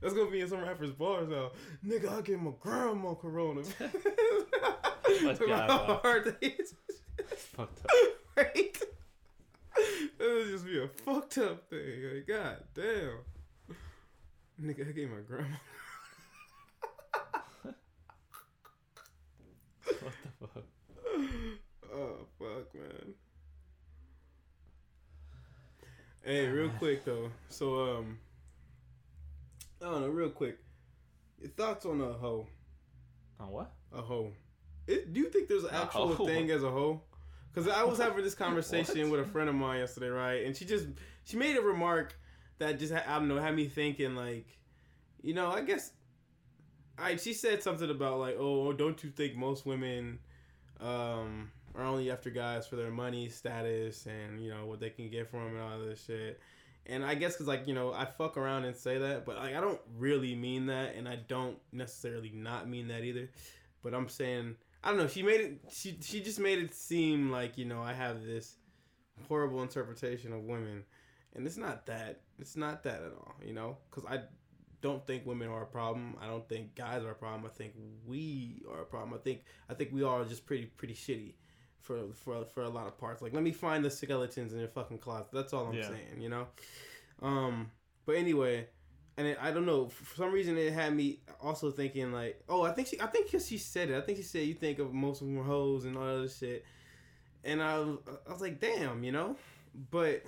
That's gonna be in some rappers' bars now. Nigga, I gave my grandma corona. Let's Look go, hard they is. fucked up. right? That would just be a fucked up thing. Like, god damn. Nigga, I gave my grandma. What the fuck? Fuck, man. Hey, real quick though. So um, I don't know. Real quick, your thoughts on a hoe? On what? A hoe. It, do you think there's an A actual hoe? thing as a hoe? Because I was having this conversation with a friend of mine yesterday, right? And she just she made a remark that just I don't know had me thinking like, you know, I guess. I she said something about like, oh, don't you think most women um, are only after guys for their money, status, and you know what they can get from them and all this shit. And I guess because like you know I fuck around and say that, but like I don't really mean that, and I don't necessarily not mean that either. But I'm saying I don't know. She made it. She she just made it seem like you know I have this horrible interpretation of women, and it's not that. It's not that at all. You know, because I don't think women are a problem. I don't think guys are a problem. I think we are a problem. I think I think we are just pretty pretty shitty for for for a lot of parts. Like let me find the skeletons in your fucking closet. That's all I'm Yeah. saying. You know. Um. But anyway. And it, I don't know. For some reason, it had me also thinking like, oh, I think she, I think she said it. I think she said you think of most of them are hoes and all that other shit. And I, was- I was like, damn, you know. But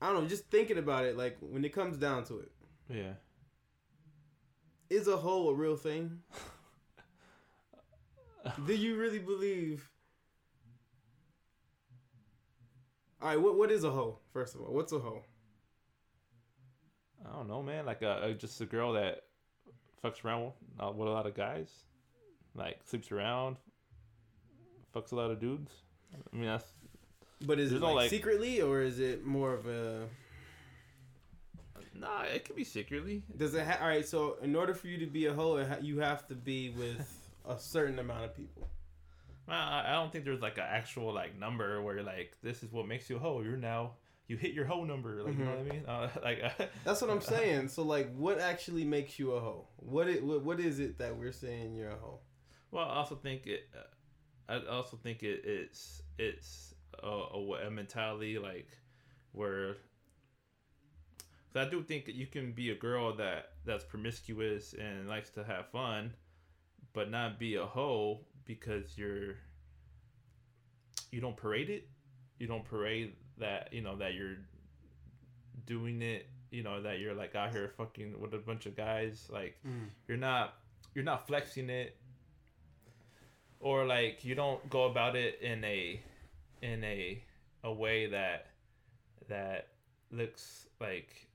I don't know. Just thinking about it, like when it comes down to it, Yeah. is a hoe a real thing? Do you really believe? All right, what what is a hoe? First of all, what's a hoe? I don't know, man. Like a, a just a girl that fucks around with, uh, with a lot of guys, like sleeps around, fucks a lot of dudes. I mean, that's But is it no, like, like- secretly or is it more of a? nah. It could be secretly. Does it? Ha- all right. So in order for you to be a hoe, ha- you have to be with a certain amount of people. I, I don't think there's like an actual like number where like this is what makes you a hoe. You're now you hit your hoe number. Like you know what I mean? Uh, like That's what I'm saying. So like, what actually makes you a hoe? What it what, what is it that we're saying you're a hoe? Well, I also think it. Uh, I also think it, it's it's a, a, a mentality like where. I do think that you can be a girl that that's promiscuous and likes to have fun, but not be a hoe because you're. You don't parade it. You don't parade that you know that you're doing it. You know that you're like out here fucking with a bunch of guys. Like you're not you're not flexing it or like you don't go about it in a in a a way that that looks like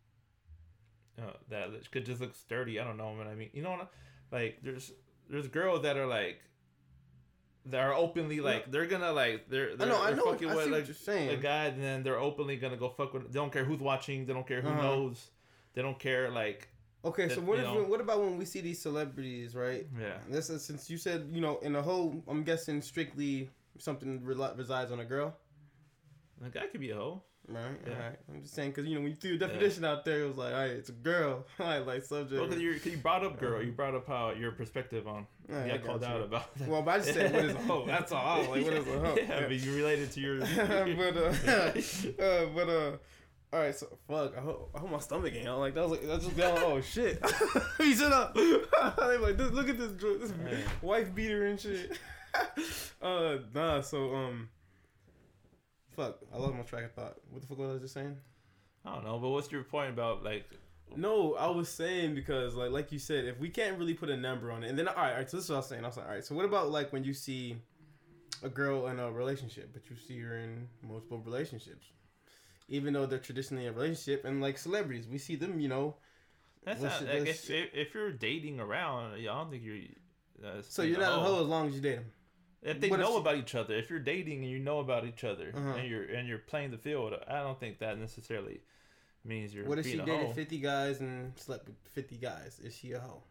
uh, that could just look sturdy. I don't know what I mean. You know, what I- like there's there's girls that are like that are openly like they're gonna like they're they're, know. They're know. I fucking see with like you're saying. a guy, and then they're openly gonna go fuck with. They don't care who's watching. They don't care who Uh-huh. knows. They don't care like Okay, so that, what if know- what about when we see these celebrities, right? yeah. This is since you said you know in a whole. I'm guessing strictly something resides on a girl, The guy could be a hoe. Right? Yeah. All right. I'm just saying because you know when you threw a definition out there, it was like, all right, it's a girl. All right, like subject. Well, because you you brought up girl, you brought up how your perspective on. Yeah, I got got called you. out about that. Well, but I just said what is a hoe. That's all. I like, what is a hoe? Yeah, but you related to your. but uh, uh, but uh, All right, so fuck. I hope, I hope my stomach ain't out like that. Was like that's just down. oh shit! he shut up. they like, this, look at this, this wife beater and shit. uh, nah. So um, fuck. I lost my track of thought. What the fuck was I just saying? I don't know, but what's your point about like? No, I was saying because like like you said, if we can't really put a number on it, and then all right, all right so this is what I was saying. I was like, all right, so what about like when you see a girl in a relationship, but you see her in multiple relationships, even though they're traditionally in a relationship, and like celebrities, we see them, you know. That's not, like if, if you're dating around, I don't think you're. Uh, so you're not a hoe as long as you date them. If they what know if about each other, if you're dating and you know about each other, uh-huh. and you're and you're playing the field, I don't think that necessarily means you're. What if she dated hoe. fifty guys and slept with fifty guys? Is she a hoe?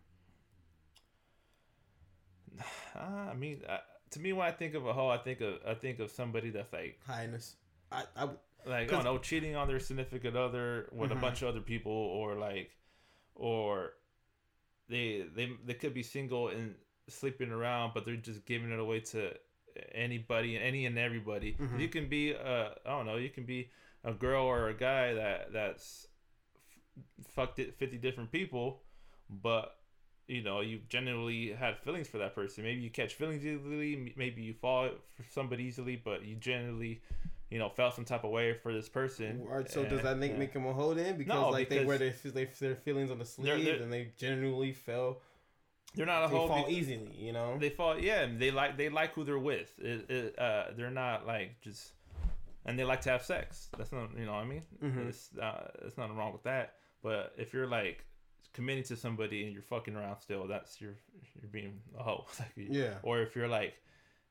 I mean, I, to me, when I think of a hoe, I think of I think of somebody that's like highness. I, I like I don't know, cheating on their significant other with mm-hmm. a bunch of other people, or like, or they they they could be single and sleeping around, but they're just giving it away to anybody, any and everybody. Mm-hmm. You can be, uh, I don't know, you can be a girl or a guy that that's f- fucked it fifty different people, but you know you generally had feelings for that person. Maybe you catch feelings easily, maybe you fall for somebody easily, but you generally you know, felt some type of way for this person. Right, so and, does that make, yeah. make them a hold in because no, like because they wear their, their, their feelings on the sleeve they're, they're, and they genuinely fell they're not a they whole fall easily, you know. They fall, yeah. They like they like who they're with. It, it, uh, they're not like just, and they like to have sex. That's not, you know, what I mean, mm-hmm. it's uh, it's nothing wrong with that. But if you're like committing to somebody and you're fucking around still, that's you're you're being a hoe. yeah. Or if you're like,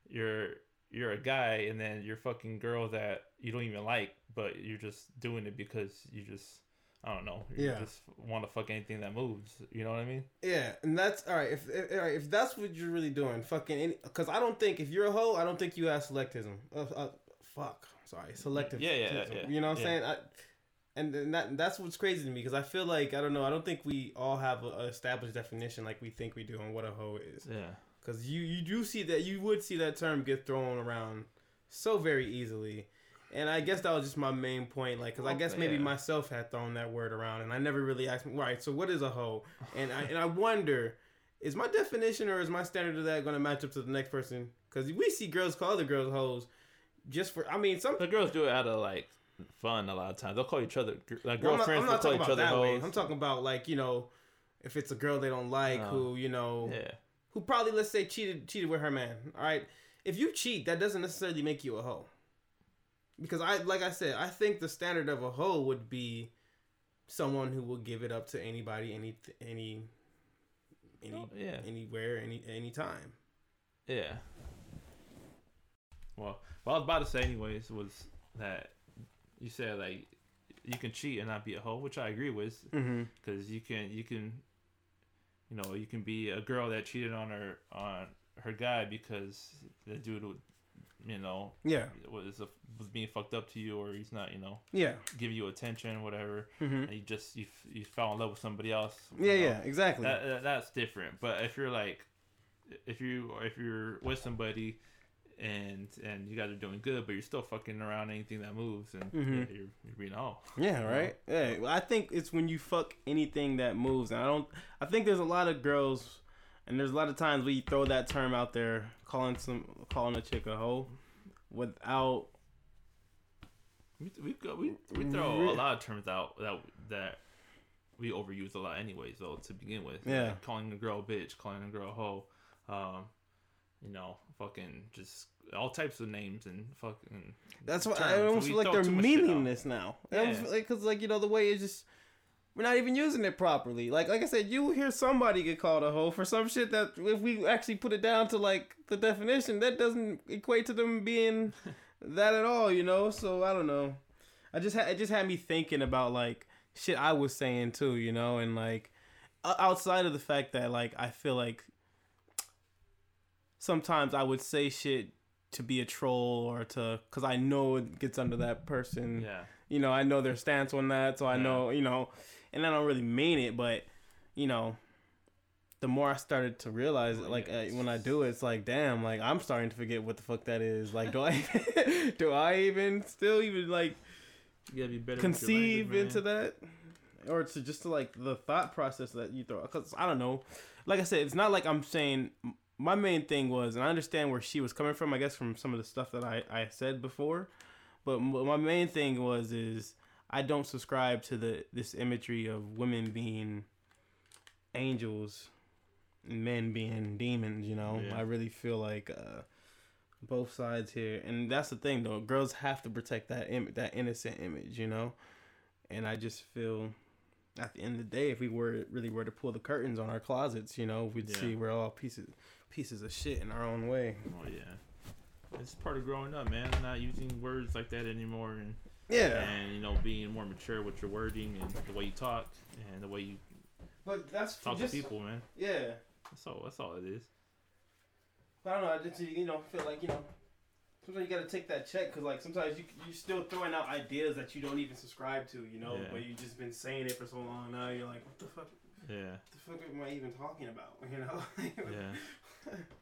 you're you're a guy and then you're fucking girl that you don't even like, but you're just doing it because you just I don't know. You yeah. just want to fuck anything that moves. You know what I mean? Yeah, and that's all right. If if, all right, if that's what you're really doing, fucking, because I don't think if you're a hoe, I don't think you have selectivism. Uh, uh, fuck, sorry, selective. Yeah, yeah, yeah. You know what I'm yeah. saying? I, and, and that that's what's crazy to me because I feel like I don't know. I don't think we all have an established definition like we think we do on what a hoe is. Yeah. Because you you do see that you would see that term get thrown around so very easily and I guess that was just my main point, like, because I guess maybe myself had thrown that word around, and I never really asked right? So what is a hoe? And I and I wonder, is my definition or is my standard of that going to match up to the next person? Because we see girls call other girls hoes, just for I mean, some the girls do it out of like fun a lot of times. They'll call each other like well, girlfriends. I'm not, I'm not talking about that way. I'm talking about like you know, if it's a girl they don't like, uh-huh. who oh. you know, yeah. who probably let's say cheated cheated with her man. All right, if you cheat, that doesn't necessarily make you a hoe because I like I said, I think the standard of a hoe would be someone who will give it up to anybody, any any any oh, yeah. anywhere, any anytime. Yeah. Well, what I was about to say anyways was that you said like you can cheat and not be a hoe, which I agree with, because mm-hmm. you can you can you know you can be a girl that cheated on her on her guy because the dude you know, yeah, was a, was being fucked up to you, or he's not, you know, yeah, giving you attention, whatever, mm-hmm. and you just you you fell in love with somebody else. Yeah, know, yeah, exactly. That, that, that's different. But if you're like, if you if you're with somebody. And and you guys are doing good, but you're still fucking around anything that moves, and mm-hmm. yeah, you're, you're being all. Yeah, right. Yeah, well, I think it's when you fuck anything that moves. And I don't. I think there's a lot of girls and there's a lot of times we throw that term out there, calling some calling a chick a hoe, without. We we we, we throw a lot of terms out that that we overuse a lot anyways though to begin with. Yeah, like calling a girl a bitch, calling a girl a hoe, um, you know, fucking just all types of names and fucking. That's why I almost feel like they're meaningless now. Yeah. Because like you know the way it's just we're not even using it properly. Like like I said, you hear somebody get called a hoe for some shit that if we actually put it down to like the definition, that doesn't equate to them being that at all, you know? So I don't know. I just had it just had me thinking about like shit I was saying too, you know, and like outside of the fact that like I feel like sometimes I would say shit to be a troll or to cuz I know it gets under that person. Yeah. You know, I know their stance on that, so I yeah. know, you know, and I don't really mean it, but you know, the more I started to realize, it, like uh, when I do it, it's like, damn, like I'm starting to forget what the fuck that is. Like, do I, do I even still even like You gotta be better. conceive into that, or to just to like the thought process that you throw. Because I don't know, like I said, it's not like I'm saying. My main thing was, and I understand where she was coming from. I guess from some of the stuff that I I said before, but my main thing was is I don't subscribe to the this imagery of women being angels men being demons, you know. Yeah. I really feel like uh, both sides here, and that's the thing though. Girls have to protect that Im- that innocent image, you know. And I just feel, at the end of the day, if we were really were to pull the curtains on our closets, you know, we'd yeah. see we're all pieces pieces of shit in our own way. Oh yeah, it's part of growing up, man. Not using words like that anymore, and yeah, and you know, being more mature with your wording and the way you talk and the way you. But that's talk just, to people, man. Yeah, that's all. That's all it is. But I don't know. I just you know feel like you know sometimes you got to take that check because like sometimes you you still throwing out ideas that you don't even subscribe to. You know, yeah. where you just been saying it for so long now. You're like, what the fuck? Yeah. What the fuck am I even talking about? You know. yeah.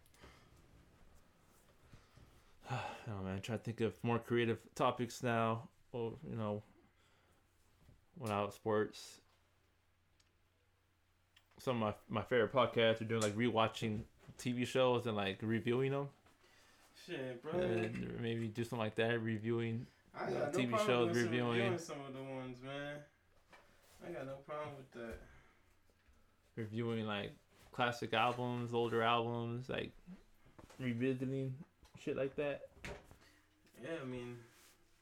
oh man, try to think of more creative topics now. Or you know, when I was sports some of my, my favorite podcasts are doing like rewatching TV shows and like reviewing them. Shit, bro. And maybe do something like that, reviewing I got uh, no TV shows, reviewing. some of the ones, man. I got no problem with that. Reviewing like classic albums, older albums, like revisiting shit like that. Yeah, I mean,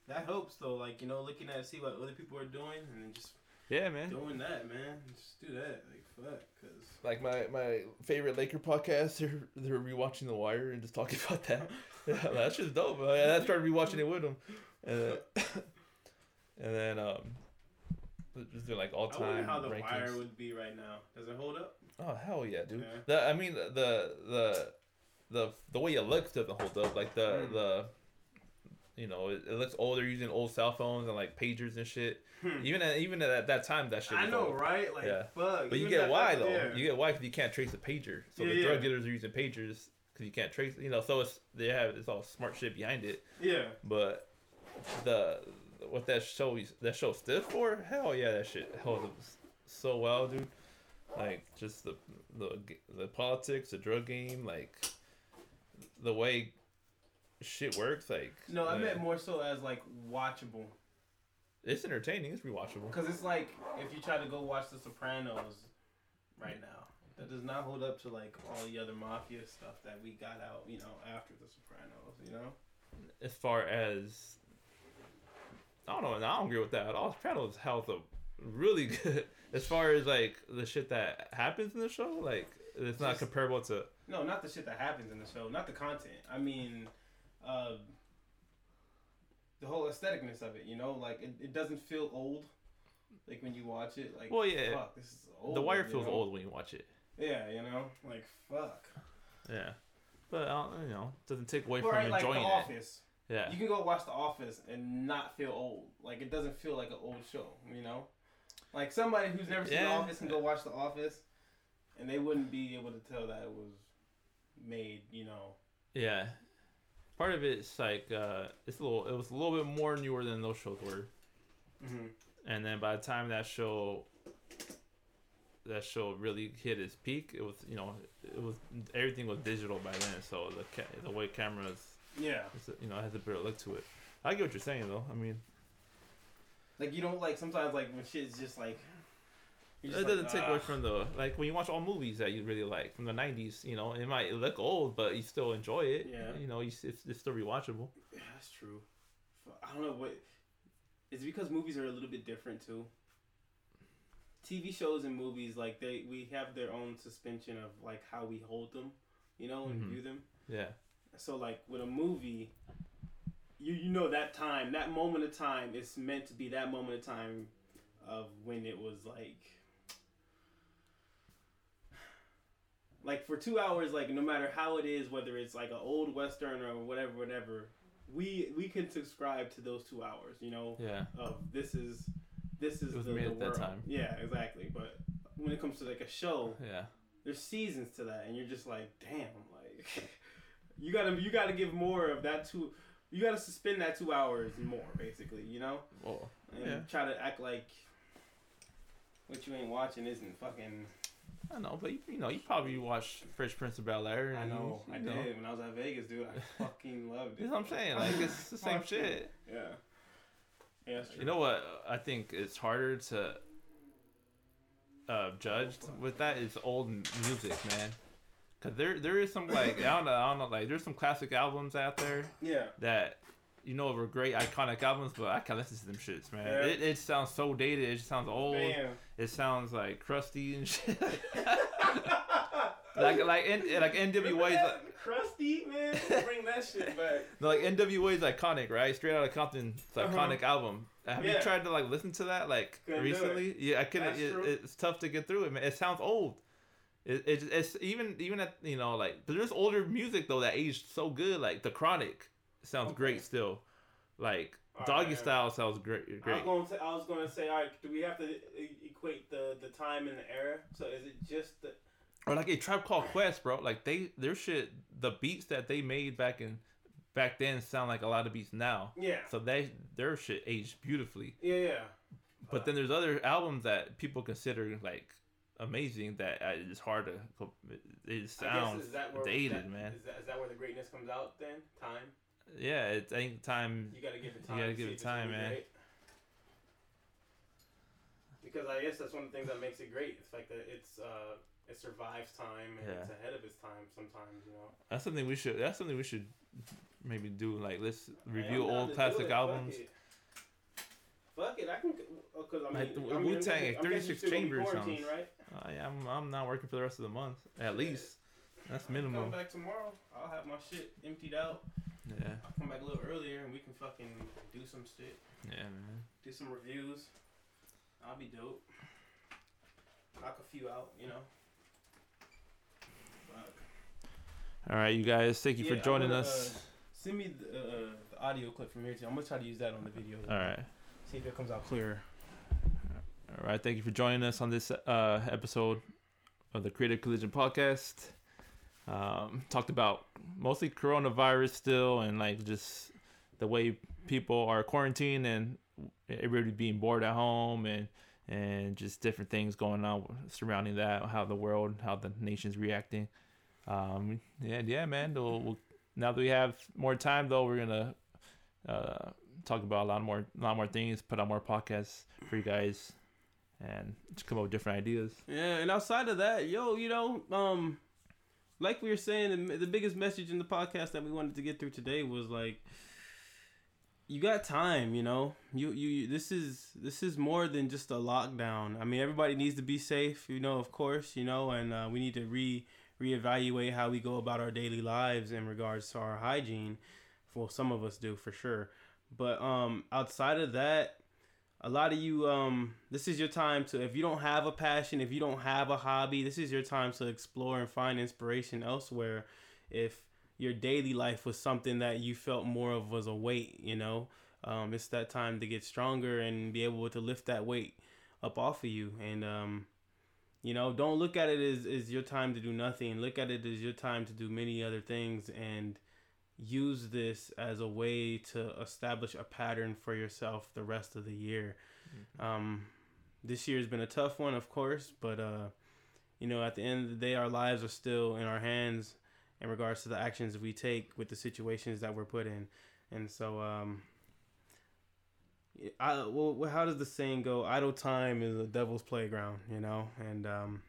that helps though. Like you know, looking at see what other people are doing and then just yeah, man. Doing that, man. Just do that. Like fuck, cause like my my favorite Laker podcast, they're they're rewatching The Wire and just talking about that. yeah, that's just dope. I, I started rewatching it with them, and then, and then um, just doing like all time. I wonder how The rankings. Wire would be right now. Does it hold up? Oh hell yeah, dude. Yeah. The, I mean the the the the way it looks doesn't hold up. Like the mm. the you know, it, it, looks old. They're using old cell phones and like pagers and shit. Hmm. Even at, even at that time, that shit. I know, old. right? Like, yeah. fuck. But you get why though. Yeah. You get why because you can't trace a pager. So yeah, the drug dealers are using pagers because you can't trace. You know, so it's they have it's all smart shit behind it. Yeah. But the what that show is that show stood for, hell yeah, that shit held up so well, dude. Like just the the the politics, the drug game, like the way shit works. Like no, I meant more so as like watchable. It's entertaining. It's rewatchable. Because it's like if you try to go watch The Sopranos right now, that does not hold up to like all the other mafia stuff that we got out, you know, after The Sopranos. You know. As far as I don't know, and I don't agree with that at all. Sopranos held up really good as far as like the shit that happens in the show. Like it's not Just, comparable to. No, not the shit that happens in the show. Not the content. I mean uh, the whole aestheticness of it. You know, like it, it doesn't feel old. Like when you watch it, like well, yeah, fuck, this is old. The Wire feels know? old when you watch it. Yeah, you know, like fuck. Yeah, but uh, you know, doesn't take away but from right, enjoying like the it. Office. Yeah, you can go watch The Office and not feel old. Like it doesn't feel like an old show. You know, like somebody who's never seen yeah. The Office can go watch The Office, and they wouldn't be able to tell that it was made. You know. Yeah, part of it's like uh, it's a little. It was a little bit more newer than those shows were. Mm-hmm. And then by the time that show, that show really hit its peak, it was you know it was everything was digital by then. So the ca- the way cameras, yeah, you know, has a better look to it. I get what you're saying though. I mean, like you don't like sometimes like when shit's just like it doesn't like, take away from the like when you watch all movies that you really like from the '90s. You know, it might look old, but you still enjoy it. Yeah. You know, it's, it's still rewatchable. Yeah, that's true. I don't know what. It's because movies are a little bit different too? TV shows and movies like they we have their own suspension of like how we hold them, you know, and mm-hmm. view them. Yeah. So like with a movie, you you know that time, that moment of time is meant to be that moment of time of when it was like like for two hours, like no matter how it is, whether it's like an old western or whatever, whatever, we we can subscribe to those two hours. You know, yeah. Of this is this is the, made the world. that time. Yeah, exactly. But when it comes to like a show, yeah, there's seasons to that, and you're just like, damn, like you gotta you gotta give more of that two you gotta suspend that two hours more, basically. You know, Well, and yeah. try to act like what you ain't watching isn't fucking. I know, but you, you know, you probably watched Fresh Prince of Bel Air. I know, you I know. did when I was at Vegas, dude. I fucking loved it. That's what I'm saying. Like it's the same shit. Yeah. Yeah. You know what? I think it's harder to uh, judge with that is old music, man. Cause there there is some like I don't know I don't know like there's some classic albums out there Yeah. that you know were great iconic albums, but I can't listen to them shits, man. Yeah. It, it sounds so dated. It just sounds old. Damn. It sounds like crusty and shit. like like N, like NWA's like, crusty man. Bring that shit back. no, like NWA's iconic, right? Straight out Outta Compton's Uh-huh. iconic album. Have you tried to like listen to that like Couldn't recently? Yeah, I couldn't. It, it's tough to get through it, man. It sounds old. It, it it's even even at you know like but there's older music though that aged so good like the Chronic sounds Okay. great still, like All Doggy right. Style sounds great I was going to. I was going to say, all right. Do we have to equate the the time and the era? So is it just the? Or like a Tribe Called Quest, bro. Like they their shit the beats that they made back in back then sound like a lot of beats now. Yeah. So they their shit aged beautifully. Yeah. Yeah. But then there's other albums that people consider like amazing that uh, it's hard to. It I guess sounds is that where dated, that- man. Is that, is that where the greatness comes out then? Time. Yeah, it's I think time. You gotta give it You time. gotta give it time, man. great. Because I guess that's one of the things that makes it great. It's like that it's uh it survives time and Yeah. it's ahead of its time sometimes. You know. That's something we should. That's something we should maybe do. Like let's review old classic albums. Fuck it. Fuck it, I can. Because I mean, Like the I mean, I'm Wu-Tang, guessing- I'm 36 you're still gonna be Chambers sounds- right? Uh, yeah, I'm, I'm not working for the rest of the month at Shit. least. That's I'll minimum. Come back tomorrow. I'll have my shit emptied out. Yeah, I'll come back a little earlier and we can fucking do some shit. yeah, man. Do some reviews. I'll be dope. Knock a few out, you know. Fuck. All right, you guys. Thank you Yeah, for joining wanna, us. uh, Send me the, uh, the audio clip from here too. I'm gonna try to use that on the video. All right. See if it comes out clearer. All right, thank you for joining us on this uh, episode of the Creative Collision Podcast. Um, talked about mostly coronavirus still, and like just the way people are quarantined and everybody being bored at home, and and just different things going on surrounding that, how the world, how the nation's reacting. Um, yeah, yeah, man. We'll, we'll, now that we have more time, though, we're gonna uh, talk about a lot more, a lot more things, put out more podcasts for you guys and just come up with different ideas. Yeah, and outside of that, yo, you know, um, like we were saying, the, biggest message in the podcast that we wanted to get through today was like, you got time, you know. You, you you this is this is more than just a lockdown. I mean, everybody needs to be safe, you know, of course, you know, and uh, we need to re reevaluate how we go about our daily lives in regards to our hygiene. Well, some of us do for sure, but um, outside of that, a lot of you um this is your time to if you don't have a passion if you don't have a hobby this is your time to explore and find inspiration elsewhere if your daily life was something that you felt more of was a weight you know? Um it's that time to get stronger and be able to lift that weight up off of you. And um you know don't look at it as, as your time to do nothing. Look at it as your time to do many other things. And use this as a way to establish a pattern for yourself the rest of the year. Um, this year has been a tough one, of course, but uh, you know, at the end of the day, our lives are still in our hands in regards to the actions we take with the situations that we're put in, and so um, I well, how does the saying go? Idle time is a devil's playground, you know, and um,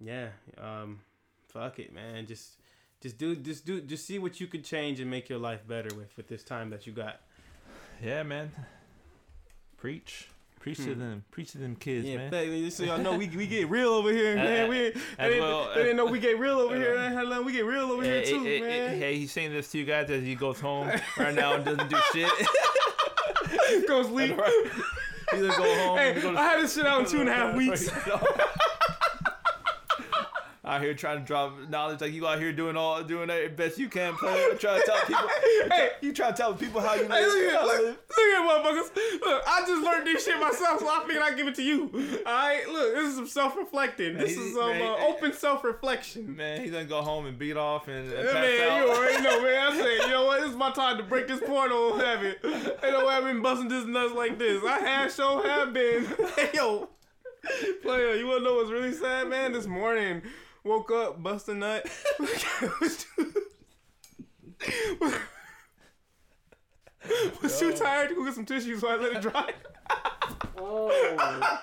yeah, um, fuck it, man, just just do just do just see what you could change and make your life better with with this time that you got. Yeah, man. Preach. Preach to Hmm. them. Preach to them kids, yeah, man. but, so y'all know we, we get real over here, man. We they, didn't, well, they didn't know we get real over here. Man. We get real over here too, hey, man. hey, he's saying this to you guys as he goes home right now and doesn't do shit. Go sleep. Either go home. Hey, go to- I had this shit out in two and a half weeks. Out here trying to drop knowledge. Like you out here doing all doing the best you can, player. Trying to tell people. hey, you trying to tell people how you live. Hey, look at look, look at motherfuckers. Look, I just learned this shit myself, so I figured I'd give it to you. All right, look, this is some self-reflecting. This is some uh, open self-reflection. Man, he's gonna go home and beat off and, and yeah, man, out. you already know, man. I said, you know what? This is my time to break this portal heaven. Ain't no way I've been busting this nuts like this. I have so have been. hey, yo, player, you wanna know what's really sad, man? This morning, woke up, bust a nut. was too tired to go get some tissues, so I let it dry. oh.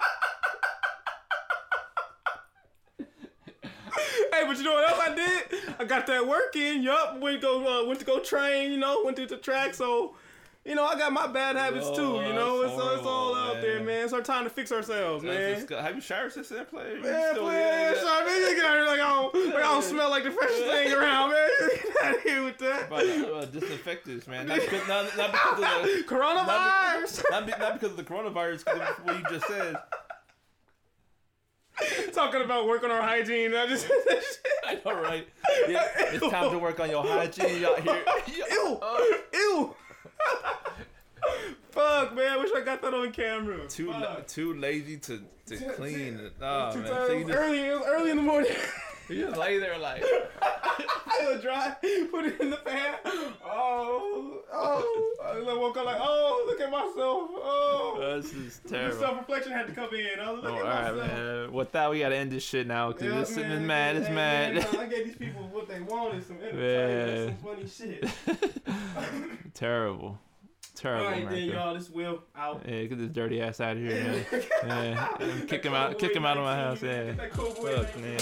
hey, but you know what else I did? I got that work in. Yup, went to go uh, went to go train. You know, went to the track. So you know, I got my bad habits Yo, too. You know, it's, horrible, it's all out man. there, man. It's our time to fix ourselves, man. Have you showered since that play? Man, still, play, yeah, shower, man. You get out here like I don't, like I don't smell like the freshest thing around, man. Get out here with that. But, uh, disinfectants, man. Not because, not, not because of the coronavirus. Not, not, not because of the coronavirus. Because of what you just said. Talking about work on our hygiene. I just. I know, right? Yeah, it's time to work on your hygiene out here. Ew! Uh, ew! Fuck, man. I wish I got that on camera. Too too lazy to, to clean. it. Oh, man. So just, early, it was early in the morning. You just lay there like. I was dry. Put it in the pan. Oh, oh. I woke up like, oh, look at myself. Oh. oh this is terrible. Self reflection had to come in. I was oh, oh all right, man. With that, we gotta end this shit now because yeah, this man, is mad. It's hey, mad. Man, I gave these people what they wanted. Some entertainment, some funny shit. terrible. Terrible. All right, then, y'all. This Will out. Yeah, get this dirty ass out of here, man. yeah, kick him out. Kick him out of my house. Yeah. Fuck, man.